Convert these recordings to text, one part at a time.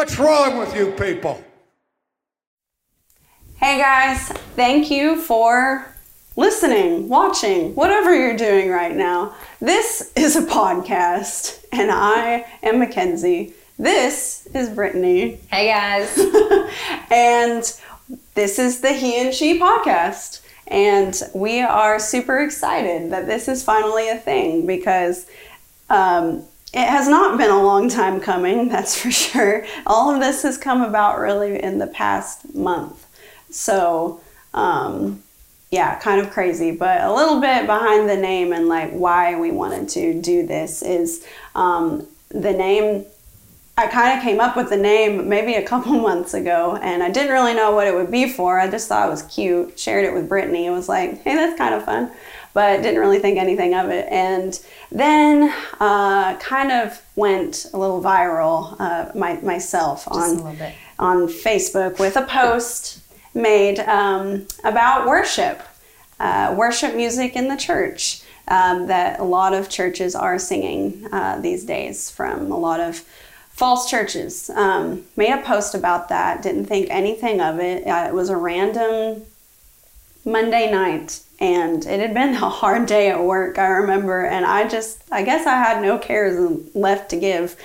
What's wrong with you people? Hey guys, thank you for listening, watching, whatever you're doing right now. This is a podcast, and I am Mackenzie. This is Brittany. Hey guys. and this is the He and She podcast. And we are super excited that this is finally a thing because um, it has not been a long time coming, that's for sure. All of this has come about really in the past month. So, um, yeah, kind of crazy, but a little bit behind the name and like why we wanted to do this is um, the name. I kind of came up with the name maybe a couple months ago, and I didn't really know what it would be for. I just thought it was cute. Shared it with Brittany. It was like, hey, that's kind of fun, but didn't really think anything of it. And then uh, kind of went a little viral uh, my, myself on on Facebook with a post made um, about worship, uh, worship music in the church um, that a lot of churches are singing uh, these days from a lot of false churches. Um, made a post about that, didn't think anything of it. Uh, it was a random Monday night and it had been a hard day at work, I remember, and I just, I guess I had no cares left to give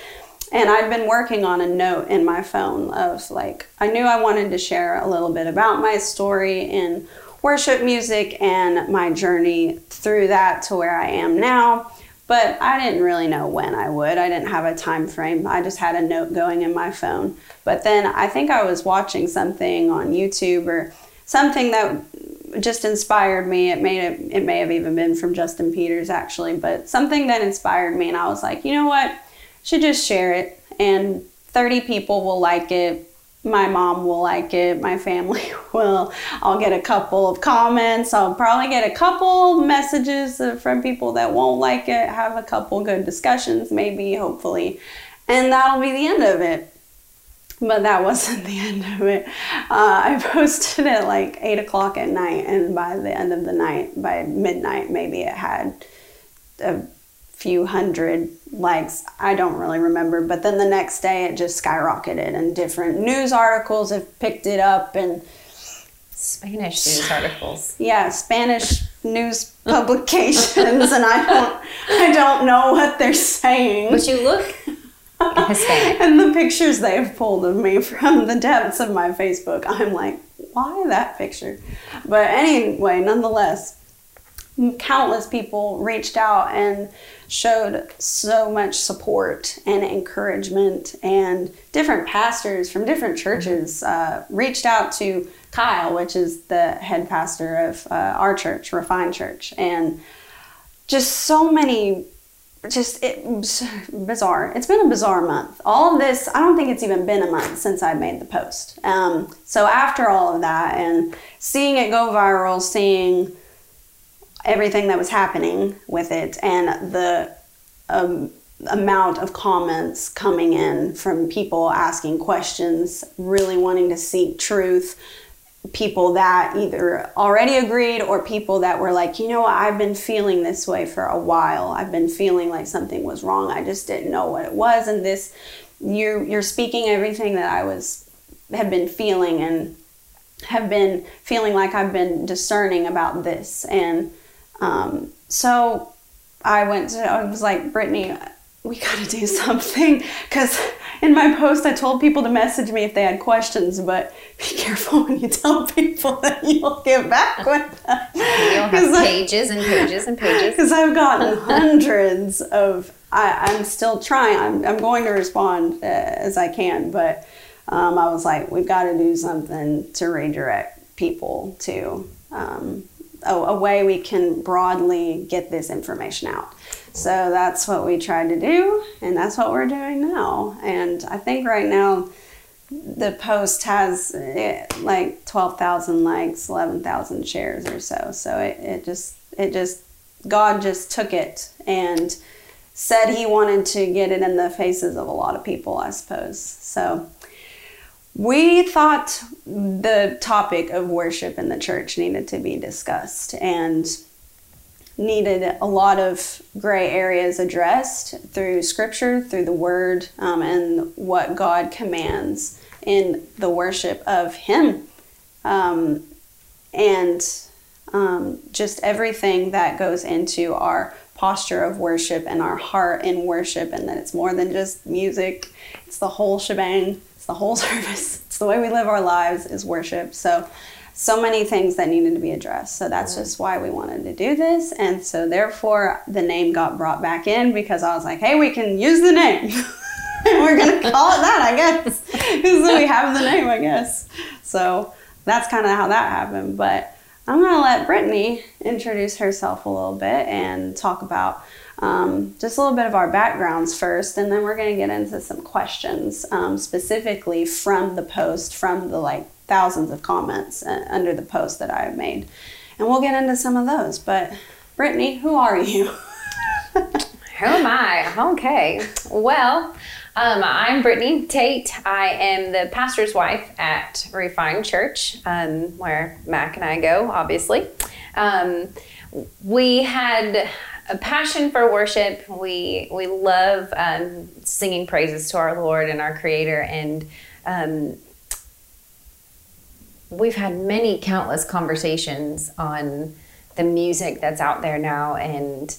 and I'd been working on a note in my phone of like, I knew I wanted to share a little bit about my story in worship music and my journey through that to where I am now. But I didn't really know when I would. I didn't have a time frame. I just had a note going in my phone. But then I think I was watching something on YouTube or something that just inspired me. It may have, it may have even been from Justin Peters actually, but something that inspired me and I was like, "You know what? should just share it. And 30 people will like it. My mom will like it. My family will. I'll get a couple of comments. I'll probably get a couple messages from people that won't like it have a couple good discussions maybe hopefully. And that'll be the end of it but that wasn't the end of it uh, i posted at like 8 o'clock at night and by the end of the night by midnight maybe it had a few hundred likes. I don't really remember. But then the next day it just skyrocketed, and different news articles have picked it up, and Spanish news articles. Yeah, Spanish news publications, and I don't, I don't know what they're saying. But you look Hispanic. and the pictures they've pulled of me from the depths of my Facebook, I'm like, why that picture? But anyway, nonetheless, countless people reached out and showed so much support and encouragement and different pastors from different churches uh, reached out to kyle which is the head pastor of uh, our church refined church and just so many just it bizarre it's been a bizarre month all of this i don't think it's even been a month since i made the post um, so after all of that and seeing it go viral seeing everything that was happening with it and the um, amount of comments coming in from people asking questions, really wanting to seek truth. People that either already agreed or people that were like, you know what, I've been feeling this way for a while. I've been feeling like something was wrong. I just didn't know what it was. And this, you're, you're speaking everything that I was, have been feeling and have been feeling like I've been discerning about this. And um, so I went to, I was like, Brittany, we got to do something. Because in my post, I told people to message me if they had questions, but be careful when you tell people that you'll get back with them. You'll have pages and pages and pages. Because I've gotten hundreds of, I, am still trying, I'm, I'm going to respond uh, as I can, but um, I was like, we've got to do something to redirect people to um, a, a way we can broadly get this information out. So that's what we tried to do, and that's what we're doing now. And I think right now, the post has eh, like 12,000 likes, 11,000 shares or so. So it, it just, it just, God just took it and said he wanted to get it in the faces of a lot of people, I suppose. So we thought the topic of worship in the church needed to be discussed. And needed a lot of gray areas addressed through scripture, through the word, um, and what God commands in the worship of Him. Um, and um, just everything that goes into our posture of worship and our heart in worship, and that it's more than just music, it's the whole shebang, it's the whole service, it's the way we live our lives is worship. So, so many things that needed to be addressed. So that's just why we wanted to do this. And so therefore the name got brought back in because I was like, hey, we can use the name. We're gonna call it that, I guess. Because we have the name, I guess. So that's kind of how that happened. But I'm gonna let Brittany introduce herself a little bit and talk about um, just a little bit of our backgrounds first, and then we're gonna get into some questions um, specifically from the post, from the like thousands of comments uh, under the post that I have made. And we'll get into some of those. But Brittany, who are you? Who am I? Okay. Well, um, I'm Brittany Tate. I am the pastor's wife at Refined Church, um, where Mac and I go, obviously. Um, we had a passion for worship. We we love um, singing praises to our Lord and our Creator, and um, we've had many countless conversations on the music that's out there now and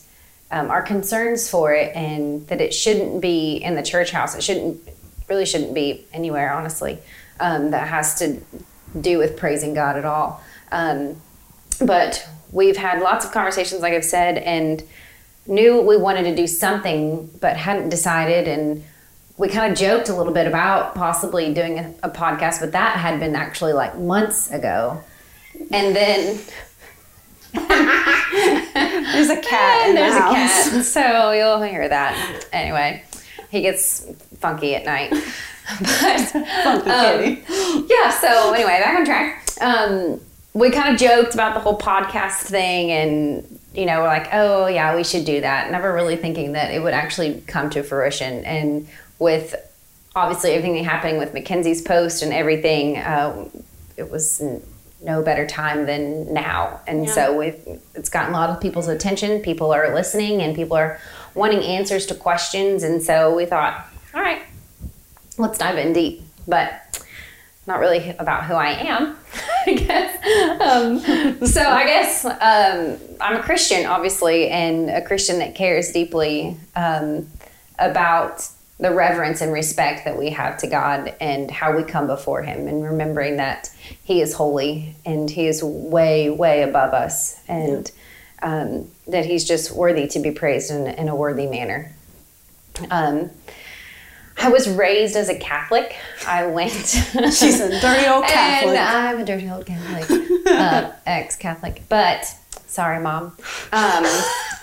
um, our concerns for it and that it shouldn't be in the church house. It shouldn't really shouldn't be anywhere honestly um, that has to do with praising god at all. Um, but we've had lots of conversations like i've said and knew we wanted to do something but hadn't decided and we kind of joked a little bit about possibly doing a, a, podcast, but that had been actually like months ago. And then there's a cat in there's the a cat, so you'll hear that. Anyway, he gets funky at night. But Funky um, kitty. yeah. So anyway, back on track. Um, we kind of joked about the whole podcast thing, and you know, we're like, oh yeah, we should do that. Never really thinking that it would actually come to fruition. And with obviously everything happening with Mackenzie's post and everything, uh, it was no better time than now. And Yeah. so we've, it's gotten a lot of people's attention. People are listening and people are wanting answers to questions. And so we thought, all right, let's dive in deep. But not really about who I am, I guess. Um, so I guess um, I'm a Christian, obviously, and a Christian that cares deeply um, about the reverence and respect that we have to God and how we come before Him, and remembering that He is holy and He is way, way above us, and um, that He's just worthy to be praised in, in a worthy manner. Um, I was raised as a Catholic. I went. She's a dirty old Catholic. And I'm a dirty old Catholic, uh, ex Catholic. But sorry, mom. Um,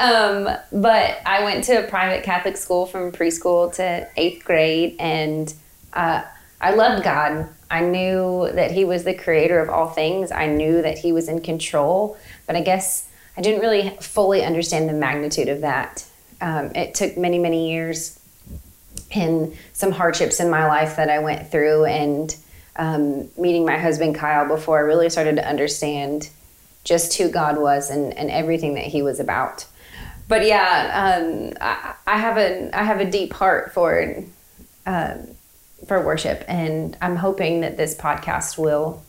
um, but I went to a private Catholic school from preschool to eighth grade, and uh, I loved God. I knew that He was the creator of all things. I knew that He was in control, but I guess I didn't really fully understand the magnitude of that. Um, it took many, many years and some hardships in my life that I went through, and um, meeting my husband Kyle before I really started to understand just who God was and, and everything that He was about. But yeah, um, I, I have a I have a deep heart for um, for worship, and I'm hoping that this podcast will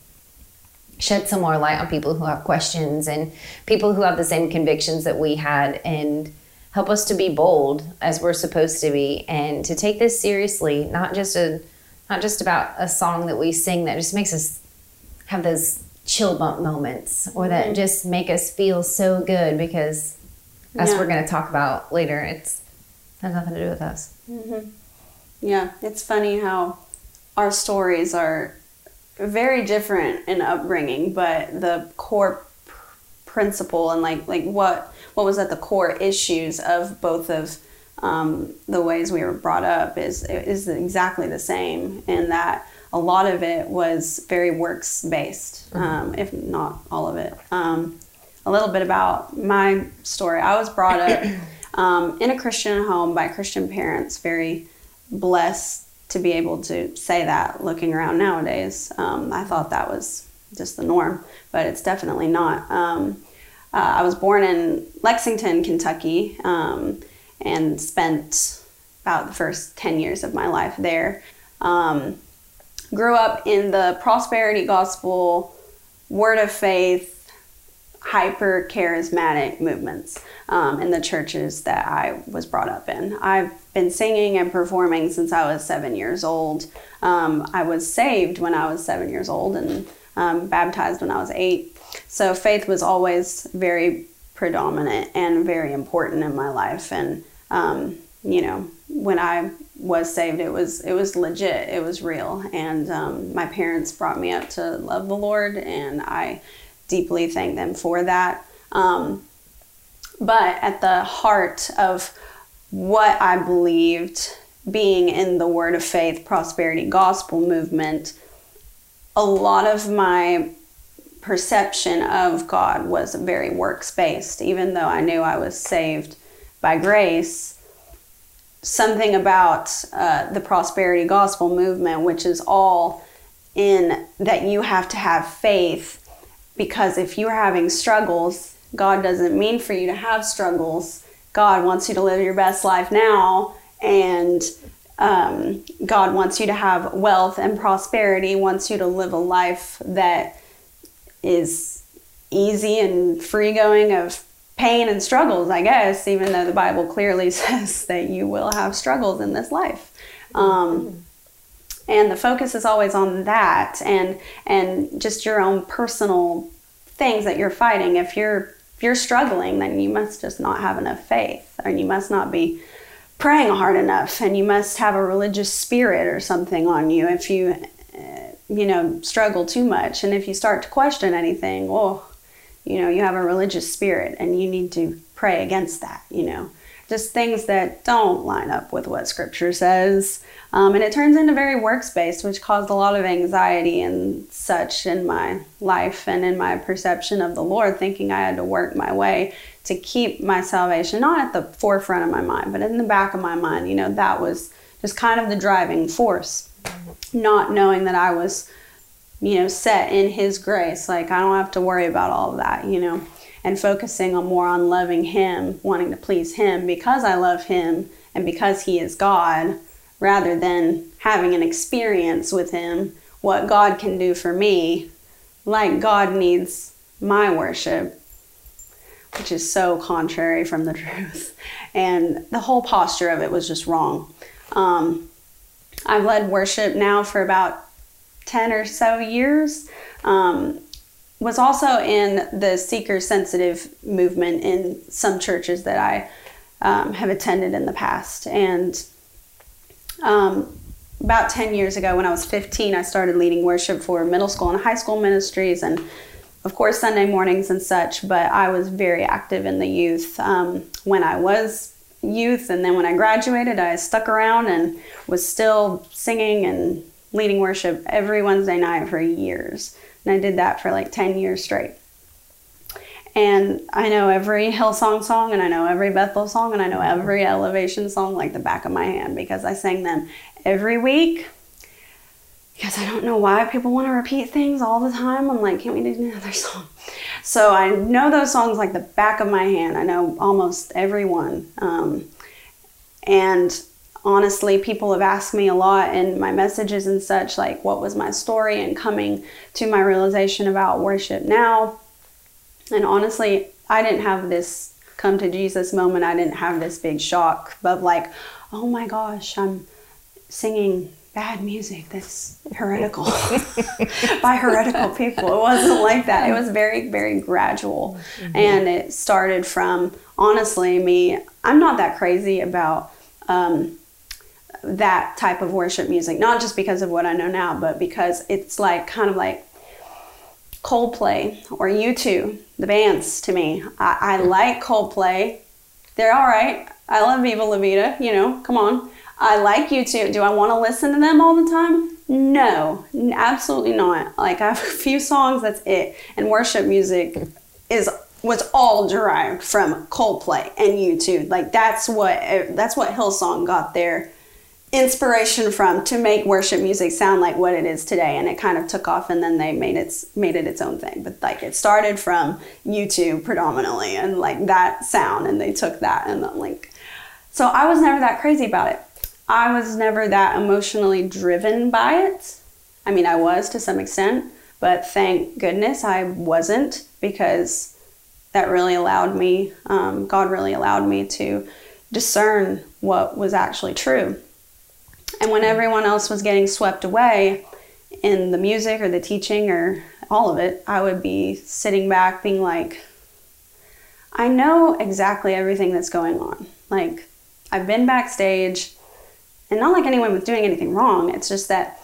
shed some more light on people who have questions and people who have the same convictions that we had, and help us to be bold as we're supposed to be, and to take this seriously, not just a not just about a song that we sing that just makes us have those chill bump moments or that Mm-hmm. just make us feel so good because as Yeah. we're going to talk about later it's has nothing to do with us Yeah, it's funny how our stories are very different in upbringing, but the core pr- principle and like like what what was at the core issues of both of um, the ways we were brought up is is exactly the same in that a lot of it was very works based, um, if not all of it. Um, a little bit about my story. I was brought up um, in a Christian home by Christian parents, very blessed to be able to say that looking around nowadays. Um, I thought that was just the norm, but it's definitely not. Um, uh, I was born in Lexington, Kentucky, um, and spent about the first 10 years of my life there. Um, grew up in the prosperity gospel, word of faith, hyper charismatic movements um, in the churches that I was brought up in. I've been singing and performing since I was seven years old. Um, I was saved when I was seven years old and um, baptized when I was eight. So faith was always very predominant and very important in my life. And um, you know, when I was saved, it was it was legit. It was real. And um, my parents brought me up to love the Lord, and I deeply thank them for that. Um, but at the heart of what I believed being in the Word of Faith Prosperity Gospel movement, a lot of my perception of God was very works based, even though I knew I was saved by grace. Something about uh, the prosperity gospel movement, which is all in that you have to have faith because if you're having struggles, God doesn't mean for you to have struggles. God wants you to live your best life now, and um, God wants you to have wealth and prosperity, wants you to live a life that is easy and free going of pain and struggles, I guess, even though the Bible clearly says that you will have struggles in this life. Um, and the focus is always on that and and just your own personal things that you're fighting if you're if you're struggling then you must just not have enough faith and you must not be praying hard enough and you must have a religious spirit or something on you if you uh, you know struggle too much and if you start to question anything well you know you have a religious spirit and you need to pray against that you know just things that don't line up with what scripture says. Um, and it turns into very works-based, which caused a lot of anxiety and such in my life and in my perception of the Lord, thinking I had to work my way to keep my salvation, not at the forefront of my mind, but in the back of my mind. You know, that was just kind of the driving force, not knowing that I was, you know, set in His grace. Like, I don't have to worry about all of that, you know and focusing on more on loving Him, wanting to please Him because I love Him and because He is God, rather than having an experience with Him, what God can do for me, like God needs my worship, which is so contrary from the truth. And the whole posture of it was just wrong. Um, I've led worship now for about 10 or so years. Um, was also in the seeker sensitive movement in some churches that I um, have attended in the past. And um, about 10 years ago, when I was 15, I started leading worship for middle school and high school ministries, and of course, Sunday mornings and such. But I was very active in the youth um, when I was youth, and then when I graduated, I stuck around and was still singing and leading worship every Wednesday night for years. And I did that for like 10 years straight. And I know every Hillsong song, and I know every Bethel song, and I know every Elevation song like the back of my hand because I sang them every week. Because I don't know why people want to repeat things all the time. I'm like, can't we do another song? So I know those songs like the back of my hand. I know almost every one. Um, and honestly, people have asked me a lot in my messages and such, like what was my story and coming to my realization about worship now. And honestly, I didn't have this come to Jesus moment. I didn't have this big shock of like, oh my gosh, I'm singing bad music that's heretical by heretical people. It wasn't like that. It was very, very gradual. Mm-hmm. And it started from honestly me, I'm not that crazy about um, that type of worship music, not just because of what I know now, but because it's like kind of like Coldplay or U2, the bands to me. I, I like Coldplay. They're all right. I love Viva La Vida, you know, come on. I like U2. Do I want to listen to them all the time? No, absolutely not. Like I have a few songs, that's it. And worship music is was all derived from Coldplay and U2. Like that's what eh, that's what Hillsong got their inspiration from to make worship music sound like what it is today and it kind of took off and then they made it made it its own thing. But like it started from U2 predominantly and like that sound and they took that and then like so I was never that crazy about it. I was never that emotionally driven by it. I mean I was to some extent but thank goodness I wasn't because that really allowed me um, God really allowed me to discern what was actually true and when everyone else was getting swept away in the music or the teaching or all of it, I would be sitting back being like, I know exactly everything that's going on. Like, I've been backstage, and not like anyone was doing anything wrong. It's just that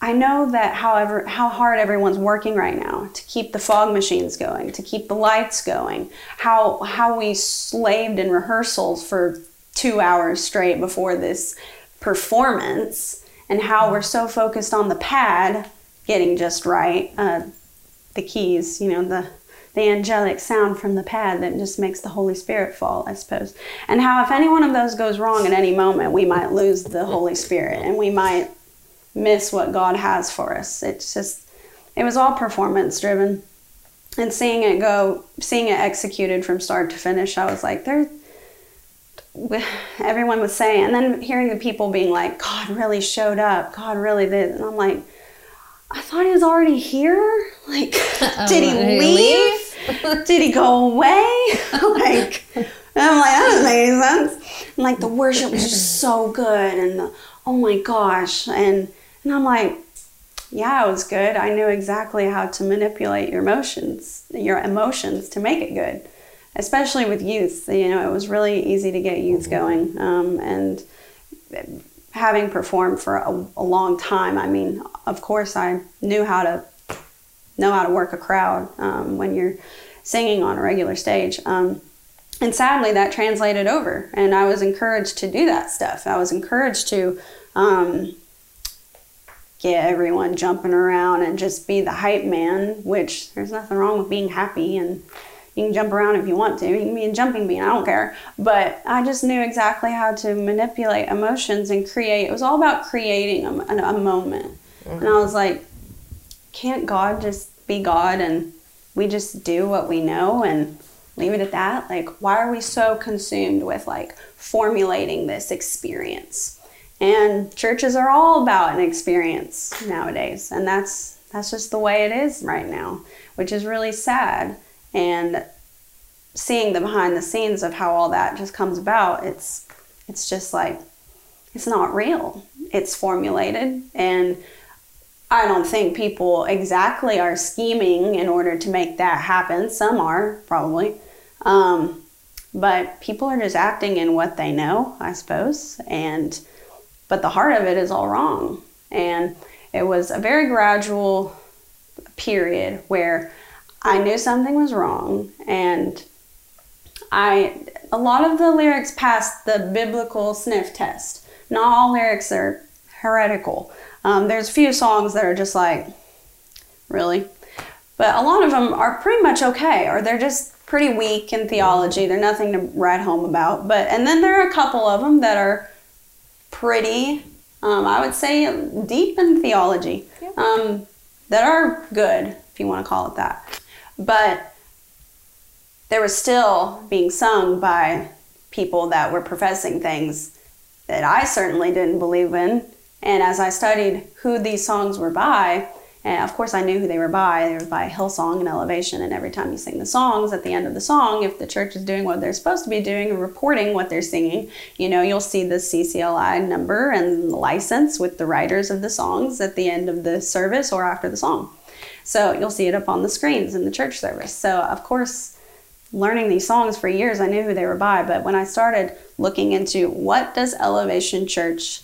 I know that however how hard everyone's working right now to keep the fog machines going, to keep the lights going, how how we slaved in rehearsals for two hours straight before this performance and how we're so focused on the pad getting just right, uh, the keys, you know, the the angelic sound from the pad that just makes the Holy Spirit fall, I suppose. And how if any one of those goes wrong at any moment, we might lose the Holy Spirit and we might miss what God has for us. It's just it was all performance driven. And seeing it go, seeing it executed from start to finish, I was like, there everyone was saying, and then hearing the people being like, God really showed up, God really did. And I'm like, I thought he was already here. Like, oh, did he leave? did he go away? like, I'm like, that doesn't make any sense. And like, the worship was just so good, and the, oh my gosh, and and I'm like, yeah, it was good. I knew exactly how to manipulate your emotions, your emotions to make it good especially with youth. You know, it was really easy to get youth going. Um, and having performed for a, a, long time, I mean, of course, I knew how to know how to work a crowd um, when you're singing on a regular stage. Um, and sadly, that translated over, and I was encouraged to do that stuff. I was encouraged to um, get everyone jumping around and just be the hype man, which there's nothing wrong with being happy and you can jump around if you want to. You can be a jumping bean. I don't care. But I just knew exactly how to manipulate emotions and create. It was all about creating a, a moment. Mm-hmm. And I was like, can't God just be God and we just do what we know and leave it at that? Like, why are we so consumed with like formulating this experience? And churches are all about an experience nowadays, and that's that's just the way it is right now, which is really sad and seeing the behind the scenes of how all that just comes about it's it's just like it's not real. It's formulated. And i don't think people exactly are scheming in order to make that happen. Some are probably. Um, but people are just acting in what they know i suppose. And but the heart of it is all wrong. And it was a very gradual period where I knew something was wrong and I a lot of the lyrics passed the biblical sniff test. Not all lyrics are heretical. Um, there's a few songs that are just like, really? But a lot of them are pretty much okay, or they're just pretty weak in theology. They're nothing to write home about. But and then there are a couple of them that are pretty, um, I would say, deep in theology, um, that are good, if you want to call it that. But there was still being sung by people that were professing things that I certainly didn't believe in. And as I studied who these songs were by, and of course I knew who they were by, they were by Hillsong and Elevation. And every time you sing the songs, at the end of the song, if the church is doing what they're supposed to be doing and reporting what they're singing, you know, you'll see the CCLI number and license with the writers of the songs at the end of the service or after the song. So you'll see it up on the screens in the church service. So, of course, learning these songs for years, I knew who they were by. But when I started looking into what does Elevation Church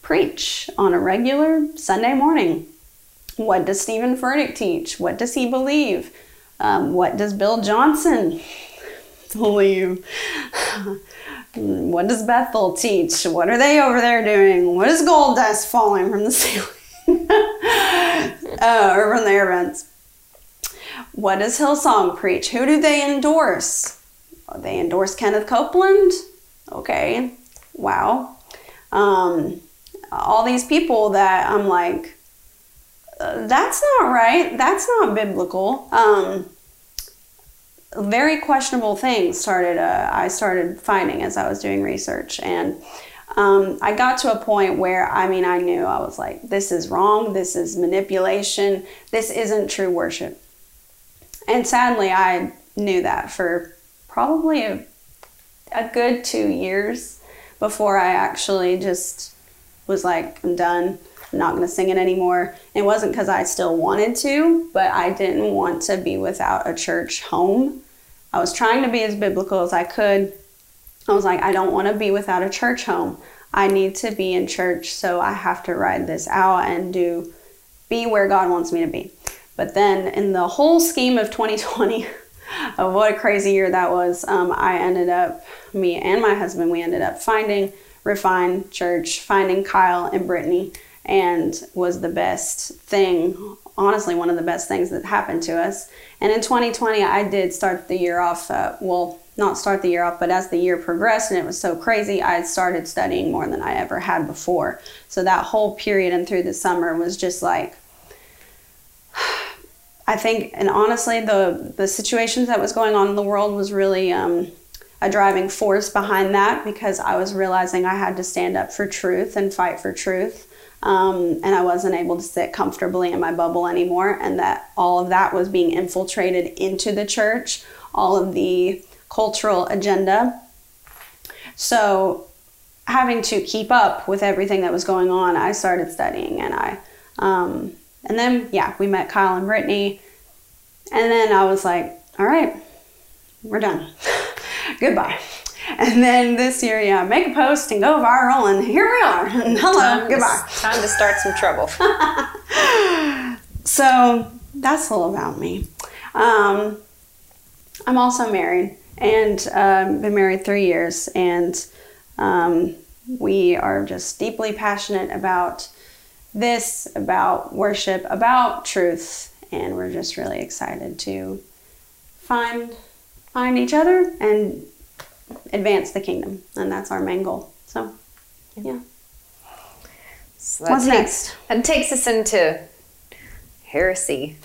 preach on a regular Sunday morning, what does Stephen Furtick teach? What does he believe? Um, what does Bill Johnson believe? what does Bethel teach? What are they over there doing? What is gold dust falling from the ceiling? uh, or from their events. What does Hillsong preach? Who do they endorse? They endorse Kenneth Copeland. Okay, wow. um, all these people that I'm like, uh, that's not right. That's not biblical. Um, very questionable things started. Uh, I started finding as I was doing research, and um, I got to a point where I mean, I knew I was like, this is wrong. This is manipulation. This isn't true worship. And sadly, I knew that for probably a, a good two years before I actually just was like, I'm done. I'm not going to sing it anymore. It wasn't because I still wanted to, but I didn't want to be without a church home. I was trying to be as biblical as I could. I was like, I don't want to be without a church home. I need to be in church, so I have to ride this out and do be where God wants me to be. But then, in the whole scheme of 2020, of what a crazy year that was, um, I ended up, me and my husband, we ended up finding Refine Church, finding Kyle and Brittany, and was the best thing, honestly, one of the best things that happened to us. And in 2020, I did start the year off, uh, well, not start the year off, but as the year progressed and it was so crazy, I started studying more than I ever had before. So that whole period and through the summer was just like, I think, and honestly, the the situations that was going on in the world was really um, a driving force behind that because I was realizing I had to stand up for truth and fight for truth. Um, and I wasn't able to sit comfortably in my bubble anymore, and that all of that was being infiltrated into the church, all of the cultural agenda. So, having to keep up with everything that was going on, I started studying, and I, um, and then yeah, we met Kyle and Brittany, and then I was like, all right, we're done. Goodbye. And then this year, yeah, make a post and go viral, and here we are. And hello, Time goodbye. To, time to start some trouble. So that's all about me. Um, I'm also married and um, been married three years, and um, we are just deeply passionate about this, about worship, about truth, and we're just really excited to find find each other and advance the kingdom, and that's our main goal. So, yeah. So What's takes, next? That takes us into heresy.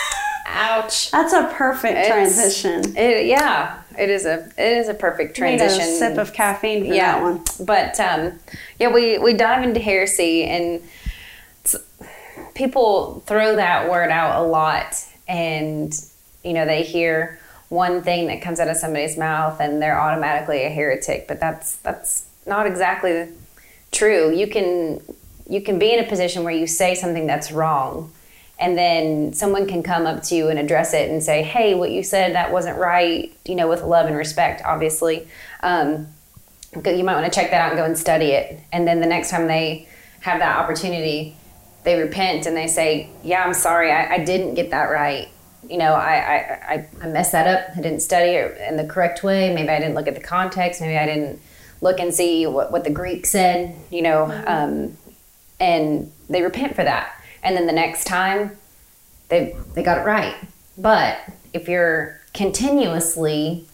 Ouch. That's a perfect It's- transition. It, yeah, it is a it is a perfect Need a transition. sip of caffeine for that one. But um, yeah, we we dive into heresy, and people throw that word out a lot, and you know they hear one thing that comes out of somebody's mouth, and they're automatically a heretic. But that's that's not exactly true. You can you can be in a position where you say something that's wrong. And then someone can come up to you and address it and say, "Hey, what you said that wasn't right." You know, with love and respect, obviously. Um, you might want to check that out and go and study it. And then the next time they have that opportunity, they repent and they say, "Yeah, I'm sorry, I, I didn't get that right. You know, I, I, I, messed that up. I didn't study it in the correct way. Maybe I didn't look at the context. Maybe I didn't look and see what, what the Greek said. You know, um, and they repent for that. And then the next time, they they got it right. But if you're continuously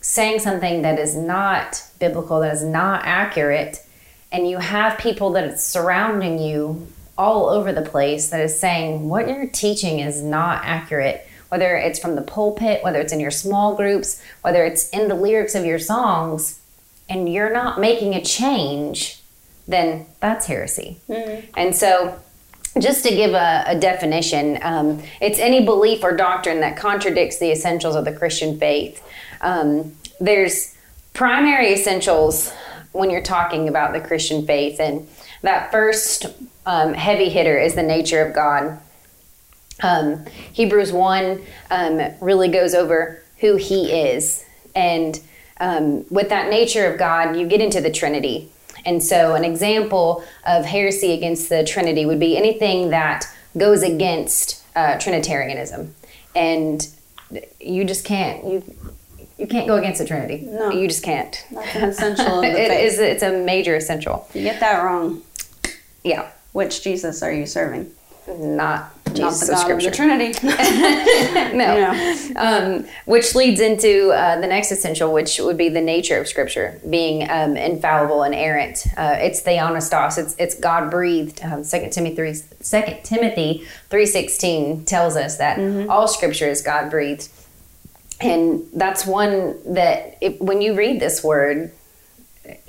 saying something that is not biblical, that is not accurate, and you have people that is surrounding you all over the place that is saying what you're teaching is not accurate, whether it's from the pulpit, whether it's in your small groups, whether it's in the lyrics of your songs, and you're not making a change, then that's heresy. Mm-hmm. And so, just to give a, a definition, um, it's any belief or doctrine that contradicts the essentials of the Christian faith. Um, there's primary essentials when you're talking about the Christian faith, and that first um, heavy hitter is the nature of God. Um, Hebrews 1 um, really goes over who He is. And um, with that nature of God, you get into the Trinity. And so, an example of heresy against the Trinity would be anything that goes against uh, Trinitarianism. And you just can't, you, you can't go against the Trinity. No. You just can't. That's an essential It faith. is, it's a major essential. You get that wrong. Yeah. Which Jesus are you serving? Not Not Jesus the of God of the Scripture. Trinity. no. Um, which leads into uh, the next essential, which would be the nature of Scripture, being um, infallible and errant. Uh, it's theopneustos. It's it's God breathed. Um, Second Timothy three. Second Timothy three sixteen tells us that all Scripture is God breathed, and that's one that it, when you read this word,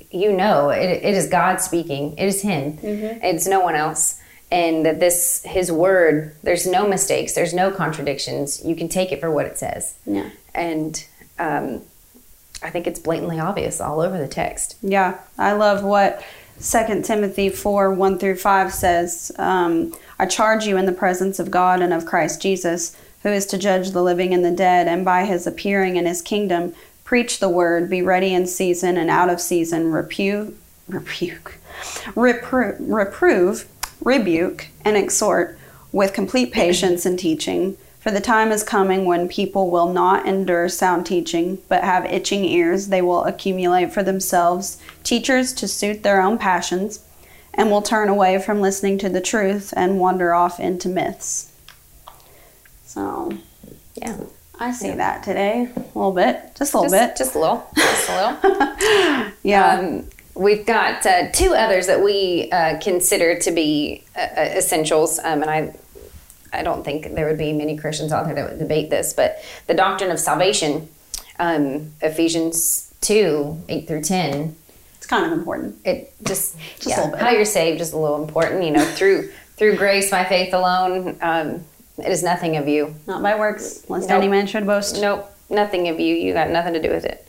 you know it, it is God speaking. It is Him. It's no one else. And that this His word, there's no mistakes. There's no contradictions. You can take it for what it says. Yeah. And um, I think it's blatantly obvious all over the text. Yeah, I love what Second Timothy 4 1 through 5 says. Um, I charge you in the presence of God and of Christ Jesus, who is to judge the living and the dead, and by his appearing in his kingdom, preach the word, be ready in season and out of season, repu- rebuke, repro- reprove, rebuke, and exhort with complete patience and teaching. For the time is coming when people will not endure sound teaching, but have itching ears. They will accumulate for themselves teachers to suit their own passions, and will turn away from listening to the truth and wander off into myths. So, Yeah. I see that today a little bit, just a little Just, bit. just a little. Just a little. yeah. Um, we've got uh, two others that we uh, consider to be uh, uh, essentials, um, and I, I don't think there would be many Christians out there that would debate this, but the doctrine of salvation, um, Ephesians two eight through ten. it's kind of important. It just, Just a yeah, little bit. how you're saved is a little important. You know, through through grace by faith alone. Um, it is nothing of you. Not by works, lest Nope. any man should boast. Nope, nothing of you. You got nothing to do with it.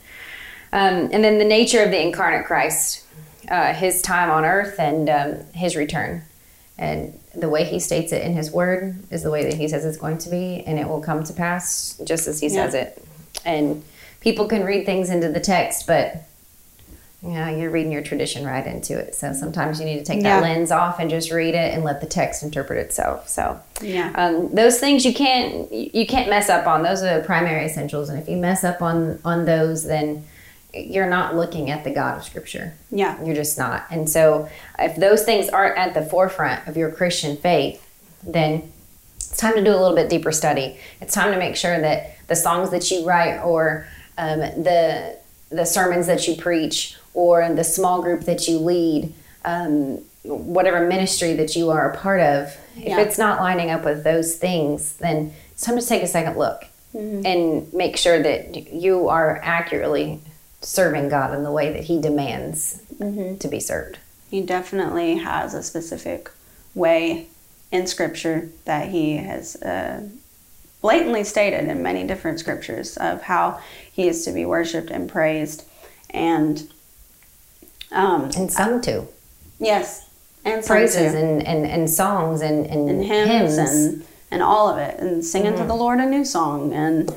Um, and then the nature of the incarnate Christ, uh, his time on earth and um, his return. And the way he states it in his word is the way that he says it's going to be, and it will come to pass just as he Yeah. says it. And people can read things into the text, but you know, you're reading your tradition right into it. So sometimes you need to take Yeah. that lens off and just read it and let the text interpret itself. So Yeah. um, those things you can't you can't mess up on. Those are the primary essentials, and if you mess up on on those, then you're not looking at the God of Scripture. Yeah. You're just not. And so, if those things aren't at the forefront of your Christian faith, then it's time to do a little bit deeper study. It's time to make sure that the songs that you write, or um, the the sermons that you preach, or the small group that you lead, um, whatever ministry that you are a part of, Yeah. if it's not lining up with those things, then it's time to take a second look and make sure that you are accurately serving God in the way that He demands to be served. He definitely has a specific way in Scripture that he has uh, blatantly stated in many different scriptures of how he is to be worshipped and praised. And um, And sung to. yes, and Praises and, and, and songs and, and, and hymns, and and all of it, and singing to the Lord a new song, and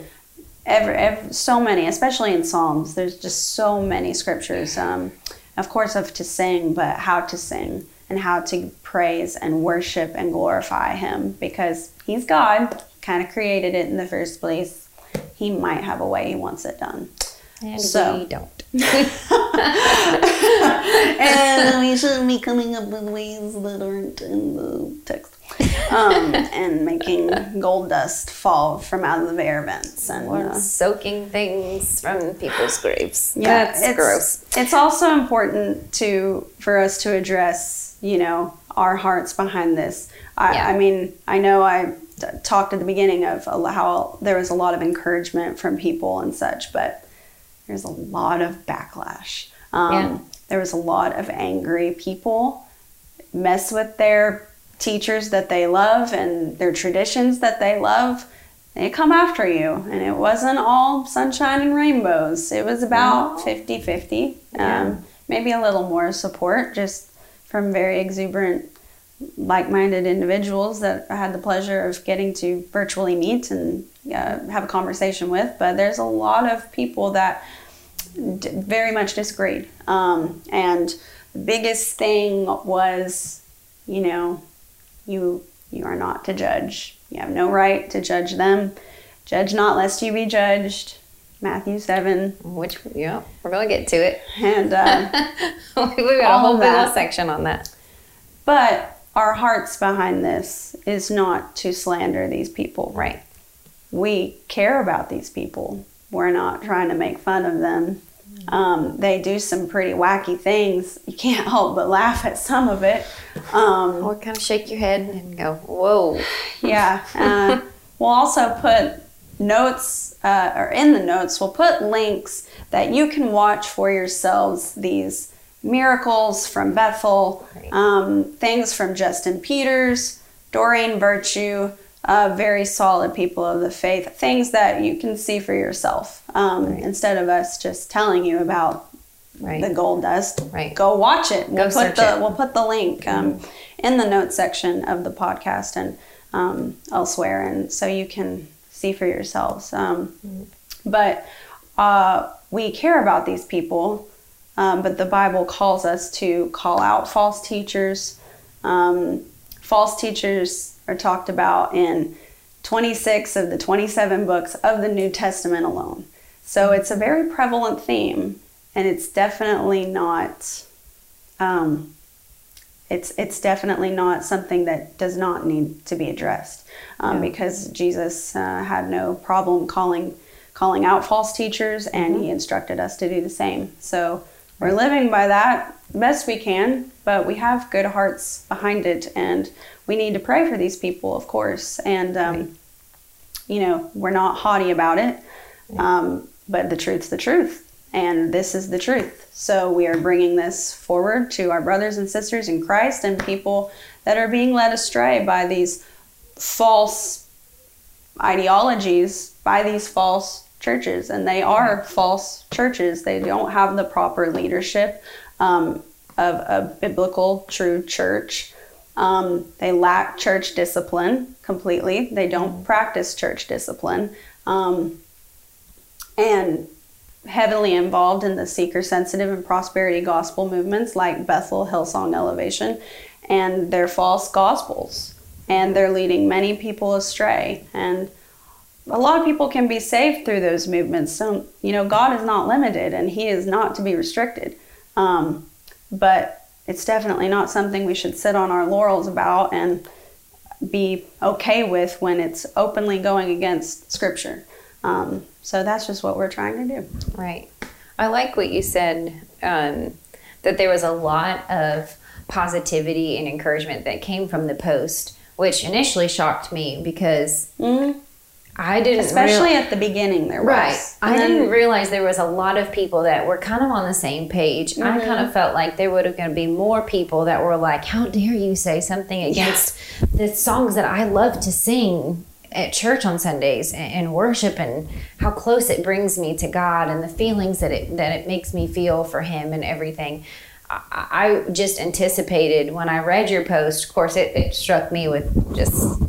every, every so many, especially in Psalms. There's just so many scriptures, um, of course, of to sing, but how to sing and how to praise and worship and glorify Him because He's God, kind of created it in the first place. He might have a way He wants it done. and So- we don't. and we shouldn't be coming up with ways that aren't in the text. Um, and making gold dust fall from out of the air vents. And uh, soaking things from people's graves. yeah, That's it's, gross. It's also important to for us to address, you know, our hearts behind this. I, Yeah. I mean, I know I t- talked at the beginning of how there was a lot of encouragement from people and such, but there's a lot of backlash. Um, Yeah. There was a lot of angry people mess with their teachers that they love and their traditions that they love. They come after you, and it wasn't all sunshine and rainbows. It was about 50 50. Yeah. Um, maybe a little more support just from very exuberant, like minded individuals that I had the pleasure of getting to virtually meet and uh, have a conversation with. But there's a lot of people that d- very much disagreed. Um, and the biggest thing was, you know, you you are not to judge. You have no right to judge them. Judge not, lest you be judged. Matthew seven, Which, yeah, we're going to get to it. and uh, We've got a whole little section on that. but our hearts behind this is not to slander these people. Right. We care about these people. We're not trying to make fun of them. Um, they do some pretty wacky things. You can't help but laugh at some of it. Um, Or kind of shake your head and go, whoa. yeah. Uh, we'll also put notes, uh, or in the notes, we'll put links that you can watch for yourselves these miracles from Bethel, um, things from Justin Peters, Doreen Virtue, uh, very solid people of the faith, things that you can see for yourself um, instead of us just telling you about Right. the gold dust. Right. Go watch it. We'll Go put the it. we'll put the link um, in the notes section of the podcast and um, elsewhere, and so you can see for yourselves. Um, But uh, we care about these people, um, but the Bible calls us to call out false teachers. Um, false teachers are talked about in 26 of the 27 books of the New Testament alone. So it's a very prevalent theme, and it's definitely not. Um, it's it's definitely not something that does not need to be addressed, um, Yeah. because Jesus uh, had no problem calling calling out false teachers, and he instructed us to do the same. So we're living by that best we can, but we have good hearts behind it, and we need to pray for these people, of course. And um, you know, we're not haughty about it, um, but the truth's the truth, and this is the truth. So we are bringing this forward to our brothers and sisters in Christ and people that are being led astray by these false ideologies, by these false churches, and they are false churches. They don't have the proper leadership um, of a biblical, true church. Um, they lack church discipline completely. They don't practice church discipline. Um, and heavily involved in the seeker sensitive and prosperity gospel movements like Bethel, Hillsong Elevation, and their false gospels. And they're leading many people astray. And a lot of people can be saved through those movements. So, you know, God is not limited and He is not to be restricted. Um, but it's definitely not something we should sit on our laurels about and be okay with when it's openly going against Scripture. Um, so that's just what we're trying to do. Right. I like what you said um, that there was a lot of positivity and encouragement that came from the post, which initially shocked me because I didn't. Especially real- at the beginning, there was. Right. was. I then- didn't realize there was a lot of people that were kind of on the same page. I Mm-hmm. kind of felt like there would have going to be more people that were like, "How dare you say something against the songs that I love to sing at church on Sundays and, and worship and how close it brings me to God and the feelings that it that it makes me feel for Him and everything." I, I just anticipated when I read your post. Of course, it, it struck me with just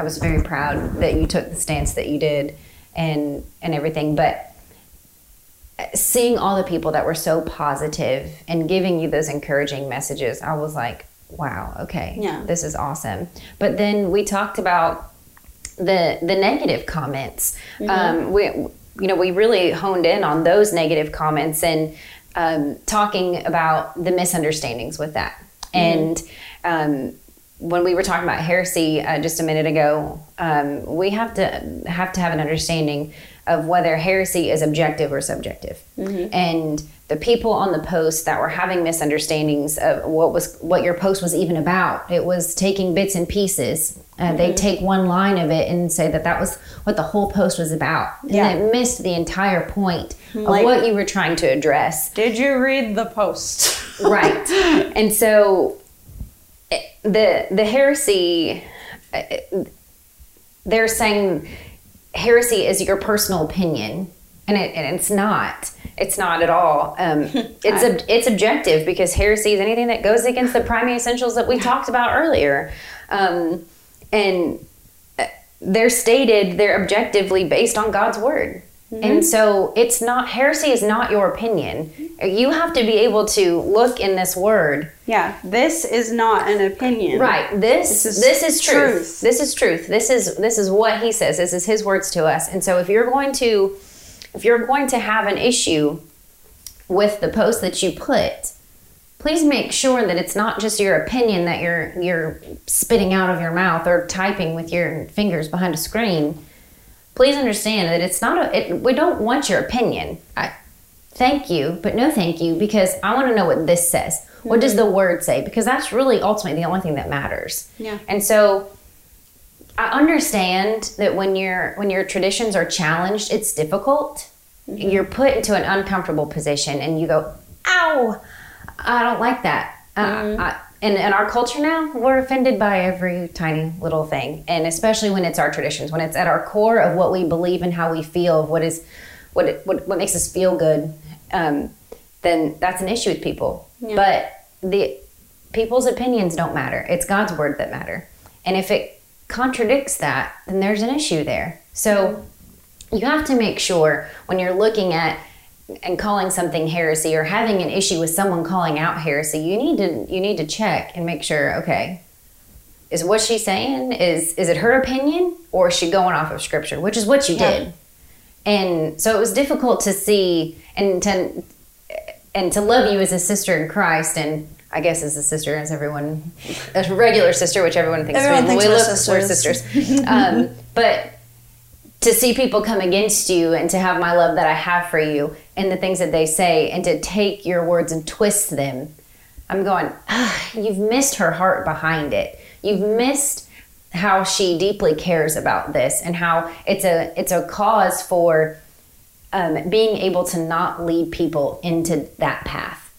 I was very proud that you took the stance that you did and and everything but seeing all the people that were so positive and giving you those encouraging messages I was like wow okay Yeah. this is awesome. But then we talked about the the negative comments. Um, we you know we really honed in on those negative comments and um, talking about the misunderstandings with that. And um, when we were talking about heresy uh, just a minute ago, um, we have to have to have an understanding of whether heresy is objective or subjective. And the people on the post that were having misunderstandings of what was what your post was even about, it was taking bits and pieces. Uh, They take one line of it and say that that was what the whole post was about, and Yeah. it missed the entire point of what you were trying to address. Did you read the post? right and so the the heresy they're saying heresy is your personal opinion and, it, and it's not. It's not at all. Um, it's ob- it's objective because heresy is anything that goes against the primary essentials that we talked about earlier. Um, and uh, they're stated they're objectively based on god's word and mm-hmm. so it's not heresy is not your opinion you have to be able to look in this word yeah, this is not an opinion. right this This this is is, truth. truth. this is truth this is this is what he says this is his words to us and so if you're going to if you're going to have an issue with the post that you put please make sure that it's not just your opinion that you're you're spitting out of your mouth or typing with your fingers behind a screen. Please understand that it's not a. It, we don't want your opinion. I, thank you, but no thank you because I want to know what this says. What does mm-hmm. the word say? Because that's really ultimately the only thing that matters. Yeah. And so I understand that when your when your traditions are challenged, it's difficult. Mm-hmm. You're put into an uncomfortable position, and you go, "Ow, I don't like that." Uh, I, and in our culture now, we're offended by every tiny little thing, and especially when it's our traditions, when it's at our core of what we believe and how we feel, what is what it, what, what makes us feel good. Um, then that's an issue with people. But the people's opinions don't matter. It's God's word that matter. And if it contradicts that, then there's an issue there. So you have to make sure when you're looking at and calling something heresy or having an issue with someone calling out heresy, you need to you need to check and make sure, okay, is what she's saying is is it her opinion or is she going off of scripture, which is what you Yeah. did. And so it was difficult to see and to and to love you as a sister in Christ and I guess as a sister, as everyone, a regular sister, which everyone thinks Everyone we, thinks we we're look, sisters. we're sisters. um, but to see people come against you and to have my love that I have for you and the things that they say and to take your words and twist them, I'm going, you've missed her heart behind it. You've missed how she deeply cares about this and how it's a it's a cause for um, being able to not lead people into that path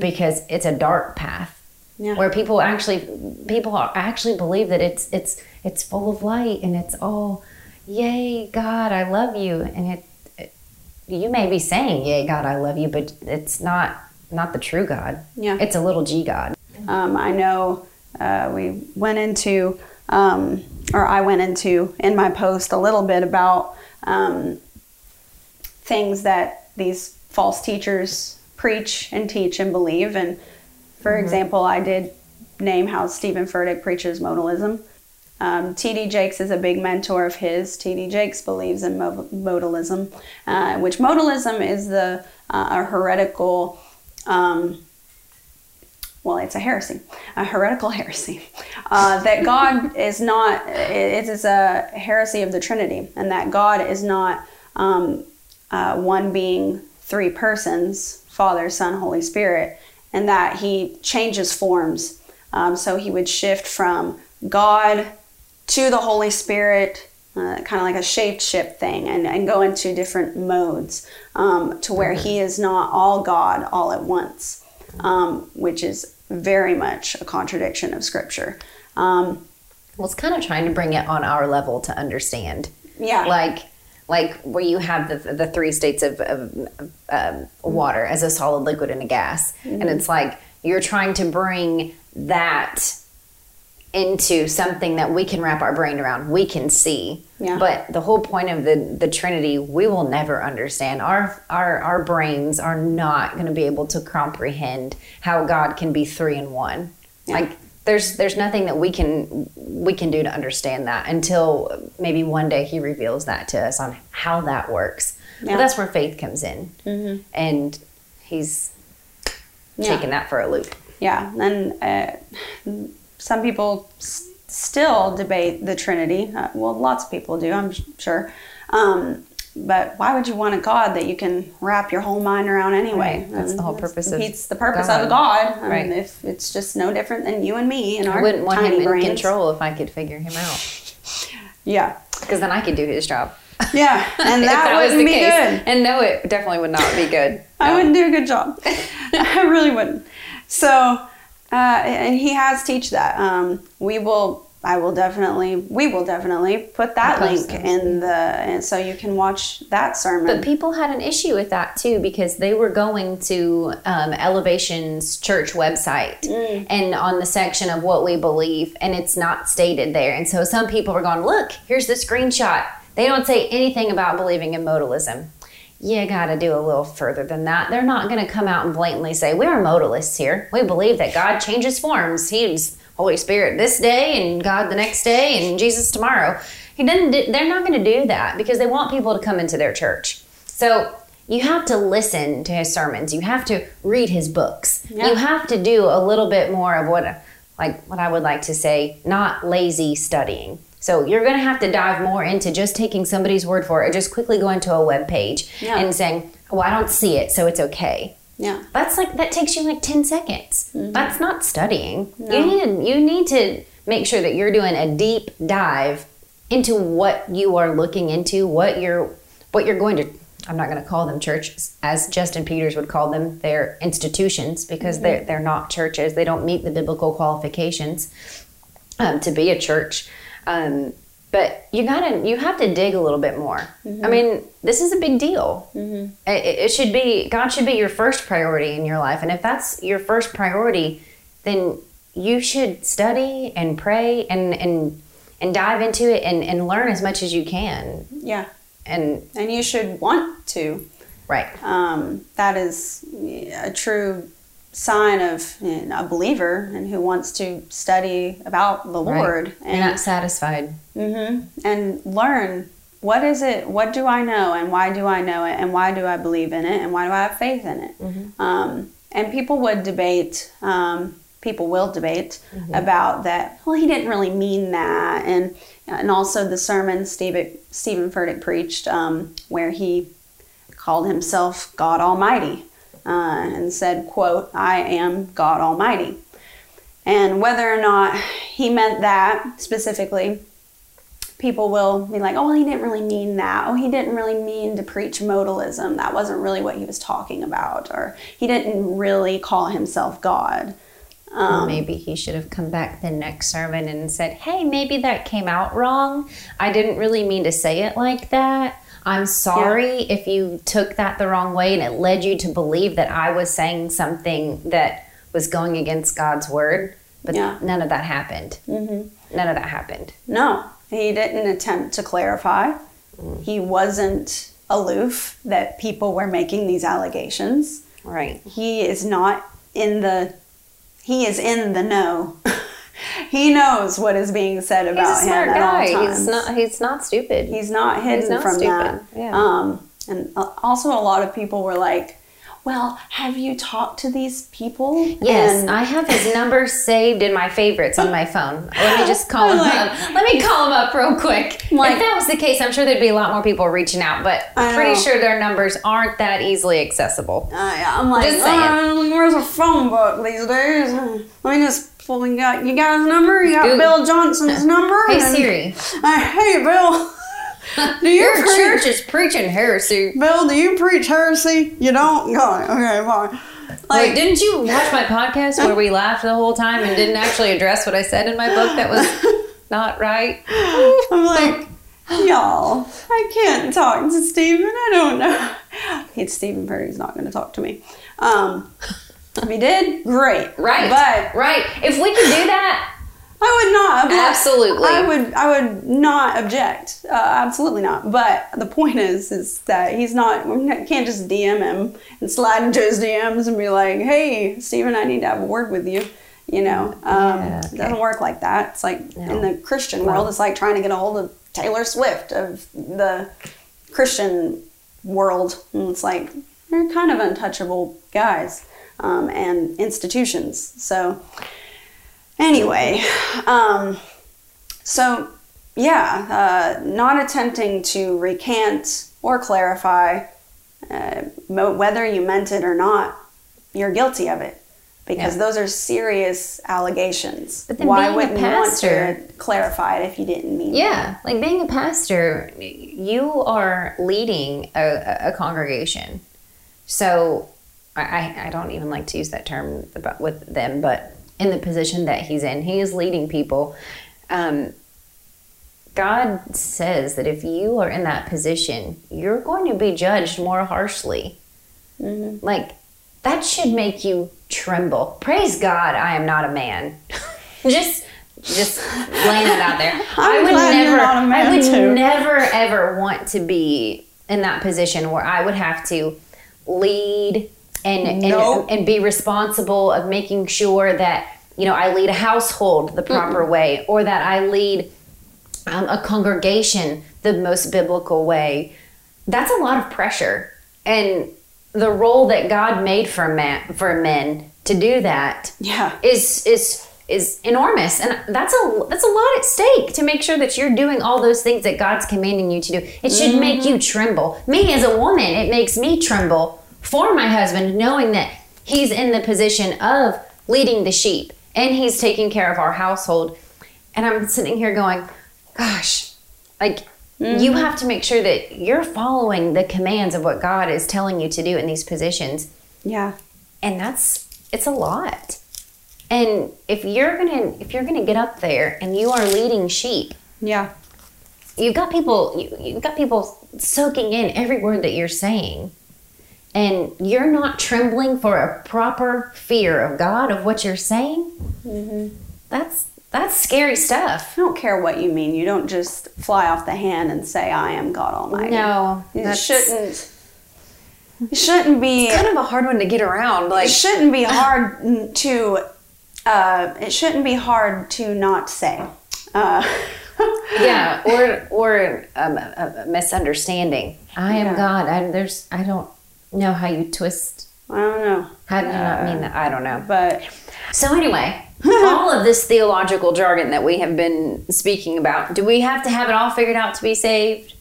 because it's a dark path Yeah. where people actually people actually believe that it's it's it's full of light and it's all yay God I love you and it you may be saying yay God I love you but it's not not the true God Yeah. it's a little g God Um, I know uh, we went into, um, or I went into in my post a little bit about um, things that these false teachers preach and teach and believe. And for example, I did name how Stephen Furtick preaches modalism. Um, T.D. Jakes is a big mentor of his. T.D. Jakes believes in modalism, uh, which modalism is the uh, a heretical um, well, it's a heresy, a heretical heresy, uh, that God is not, it is a heresy of the Trinity, and that God is not um, uh, one being, three persons, Father, Son, Holy Spirit, and that He changes forms. Um, so He would shift from God to the Holy Spirit, uh, kind of like a shaped ship thing, and, and go into different modes um, to where He is not all God all at once um, which is very much a contradiction of Scripture. Um, well it's kind of trying to bring it on our level to understand. Yeah, like like where you have the, the three states of, of um, water as a solid liquid and a gas. And it's like you're trying to bring that into something that we can wrap our brain around. We can see. Yeah. but the whole point of the the trinity we will never understand. Our our our brains are not going to be able to comprehend how god can be three in one. Like there's there's nothing that we can we can do to understand that until maybe one day he reveals that to us on how that works. Yeah. but that's where faith comes in. And he's Yeah. taking that for a loop. Yeah. And uh, some people s- still debate the Trinity. Uh, well, lots of people do, I'm sure. Um, but why would you want a God that you can wrap your whole mind around anyway? Right. That's the whole purpose of It's the purpose God. of a God. I Right. mean, if it's just no different than you and me and I our wouldn't want tiny him in control if I could figure him out Yeah, because then I could do his job. yeah, and if that, wouldn't be case. good. And no, it definitely would not be good. I wouldn't do a good job. I really wouldn't. So, uh, and he has teach that. Um, we will. I will definitely. We will definitely put that link in the, and so you can watch that sermon. But people had an issue with that too because they were going to um, Elevation's church website Mm. and on the section of what we believe, and it's not stated there. And so some people were going, "Look, here's the screenshot. They don't say anything about believing in modalism." You got to do a little further than that. They're not going to come out and blatantly say, "We are modalists here. We believe that God changes forms. He's Holy Spirit this day, and God the next day, and Jesus tomorrow." He doesn't. do- They're not going to do that because they want people to come into their church. So you have to listen to his sermons. You have to read his books. Yeah. You have to do a little bit more of what, like what I would like to say, not lazy studying. So you're going to have to dive more into just taking somebody's word for it, or just quickly going to a web page Yeah. and saying, "Well, I don't see it, so it's okay." Yeah. That's like that takes you like ten seconds. Mm-hmm. That's not studying. You need to, you need to make sure that you're doing a deep dive into what you are looking into, what you're what you're going to. I'm not going to call them churches, as Justin Peters would call them. They're institutions because they're they're not churches. They don't meet the biblical qualifications um, to be a church. Um, but you gotta, you have to dig a little bit more. I mean, this is a big deal. It, it should be, God should be your first priority in your life. And if that's your first priority, then you should study and pray and, and, and dive into it and, and learn as much as you can. Yeah. And, And you should want to. right. Um, that is a true sign of you know, a believer and who wants to study about the Lord You're and not satisfied. Mm-hmm, and learn what is it what do i know and why do i know it and why do i believe in it and why do i have faith in it? Um, and people would debate um, people will debate about that well he didn't really mean that. And and also the sermon stephen, stephen furtick preached um, where he called himself god almighty uh, and said quote i am god almighty and whether or not he meant that specifically people will be like, oh, well, he didn't really mean that. Oh, he didn't really mean to preach modalism. That wasn't really what he was talking about. Or he didn't really call himself God. Um, maybe he should have come back the next sermon and said, Hey, maybe that came out wrong. I didn't really mean to say it like that. I'm sorry if you took that the wrong way and it led you to believe that I was saying something that was going against God's word. But Yeah. none of that happened. Mm-hmm. None of that happened. No, he didn't attempt to clarify. He wasn't aloof that people were making these allegations. Right. He is not in the, he is in the know. he knows what is being said He's about a smart him at all guy. times. He's not he's not stupid. He's not hidden not from stupid. that. Yeah. Um, and uh, also, a lot of people were like, "Well, have you talked to these people?" Yes, And I have his number saved in my favorites on my phone. Let me just call him Like- up. Let me call him up real quick. Like- if that was the case, I'm sure there'd be a lot more people reaching out, but I'm pretty sure their numbers aren't that easily accessible. uh, I'm like, Just saying. "Uh, "Where's a phone book these days?" Let me just pull. You got you got his number. You got Google. Bill Johnson's number. Hey and- Siri, Uh, hey, Bill. Do you your preach? church is preaching heresy. Bill, do you preach heresy? You don't? Go. Okay, fine. Wait, Like, didn't you watch my podcast where we laughed the whole time and didn't actually address what I said in my book that was not right? I'm like, y'all, I can't talk to Stephen. I don't know. It's Stephen Furtick's not going to talk to me. Um, if he did, great. Right. But right. If we could do that, I would not object. Absolutely. I would. I would not object. Uh, absolutely not. But the point is, is that he's not. We can't just DM him and slide into his DMs and be like, "Hey, Stephen, I need to have a word with you." You know, um, Yeah, it doesn't work like that. It's like No. in the Christian world, it's like trying to get a hold of Taylor Swift of the Christian world. And it's like they're kind of untouchable guys um, and institutions. So anyway, um, so yeah, uh, not attempting to recant or clarify uh, mo- whether you meant it or not, you're guilty of it because Yeah. those are serious allegations. But then Why being a wouldn't you want pastor- to clarify it if you didn't mean it? Yeah, like being a pastor, you are leading a, a congregation. So I, I- don't even like to use that term about with them, but in the position that he's in, he is leading people. Um, God says that if you are in that position, you're going to be judged more harshly. Like that should make you tremble. Praise God, I am not a man. just, just laying that out there. I would never, not a man, I would too. never ever want to be in that position where I would have to lead and Nope. and, and be responsible of making sure that you know I lead a household the proper way or that I lead um, a congregation the most biblical way. That's a lot of pressure. and the role that God made for man for men to do that Yeah. is is is enormous and that's a that's a lot at stake to make sure that you're doing all those things that God's commanding you to do. It should make you tremble. Me as a woman, it makes me tremble for my husband knowing that he's in the position of leading the sheep and he's taking care of our household. And I'm sitting here going, gosh, like you mm-hmm. have to make sure that you're following the commands of what God is telling you to do in these positions Yeah. and that's it's a lot and if you're gonna if you're gonna get up there and you are leading sheep Yeah. you've got people you, you've got people soaking in every word that you're saying and you're not trembling for a proper fear of god of what you're saying that's that's scary stuff I don't care what you mean. You don't just fly off the hand and say, I am God Almighty. no you shouldn't. It shouldn't be. It's kind of a hard one to get around like it shouldn't be hard to. Uh, it shouldn't be hard to not say. Uh, yeah or or um, a, a misunderstanding i am Yeah. god I, there's i don't know how you twist I don't know, how did you not mean that i don't know but So anyway, all of this theological jargon that we have been speaking about, do we have to have it all figured out to be saved?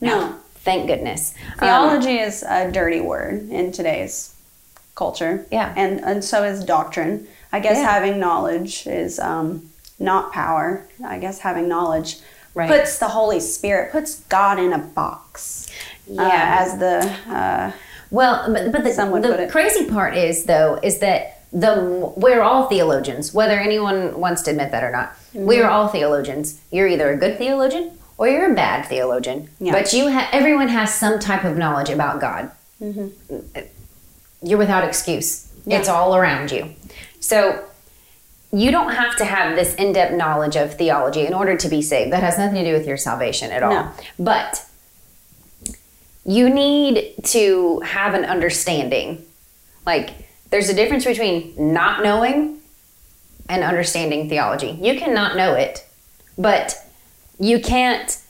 no. Thank goodness. Um, Theology is a dirty word in today's culture. Yeah. And and so is doctrine. I guess Yeah. having knowledge is um, not power. I guess having knowledge Right. puts the Holy Spirit, puts God in a box. uh, Yeah. as the uh, well, but, but the, Some would put the crazy part is though is that the we're all theologians, whether anyone wants to admit that or not. Mm-hmm. We are all theologians. You're either a good theologian or you're a bad theologian. Yeah. But you ha- everyone has some type of knowledge about God. You're without excuse. Mm-hmm. Yeah. It's all around you. So you don't have to have this in-depth knowledge of theology in order to be saved. That has nothing to do with your salvation at all. No. But you need to have an understanding. Like there's a difference between not knowing and understanding theology. You cannot know it, but you can't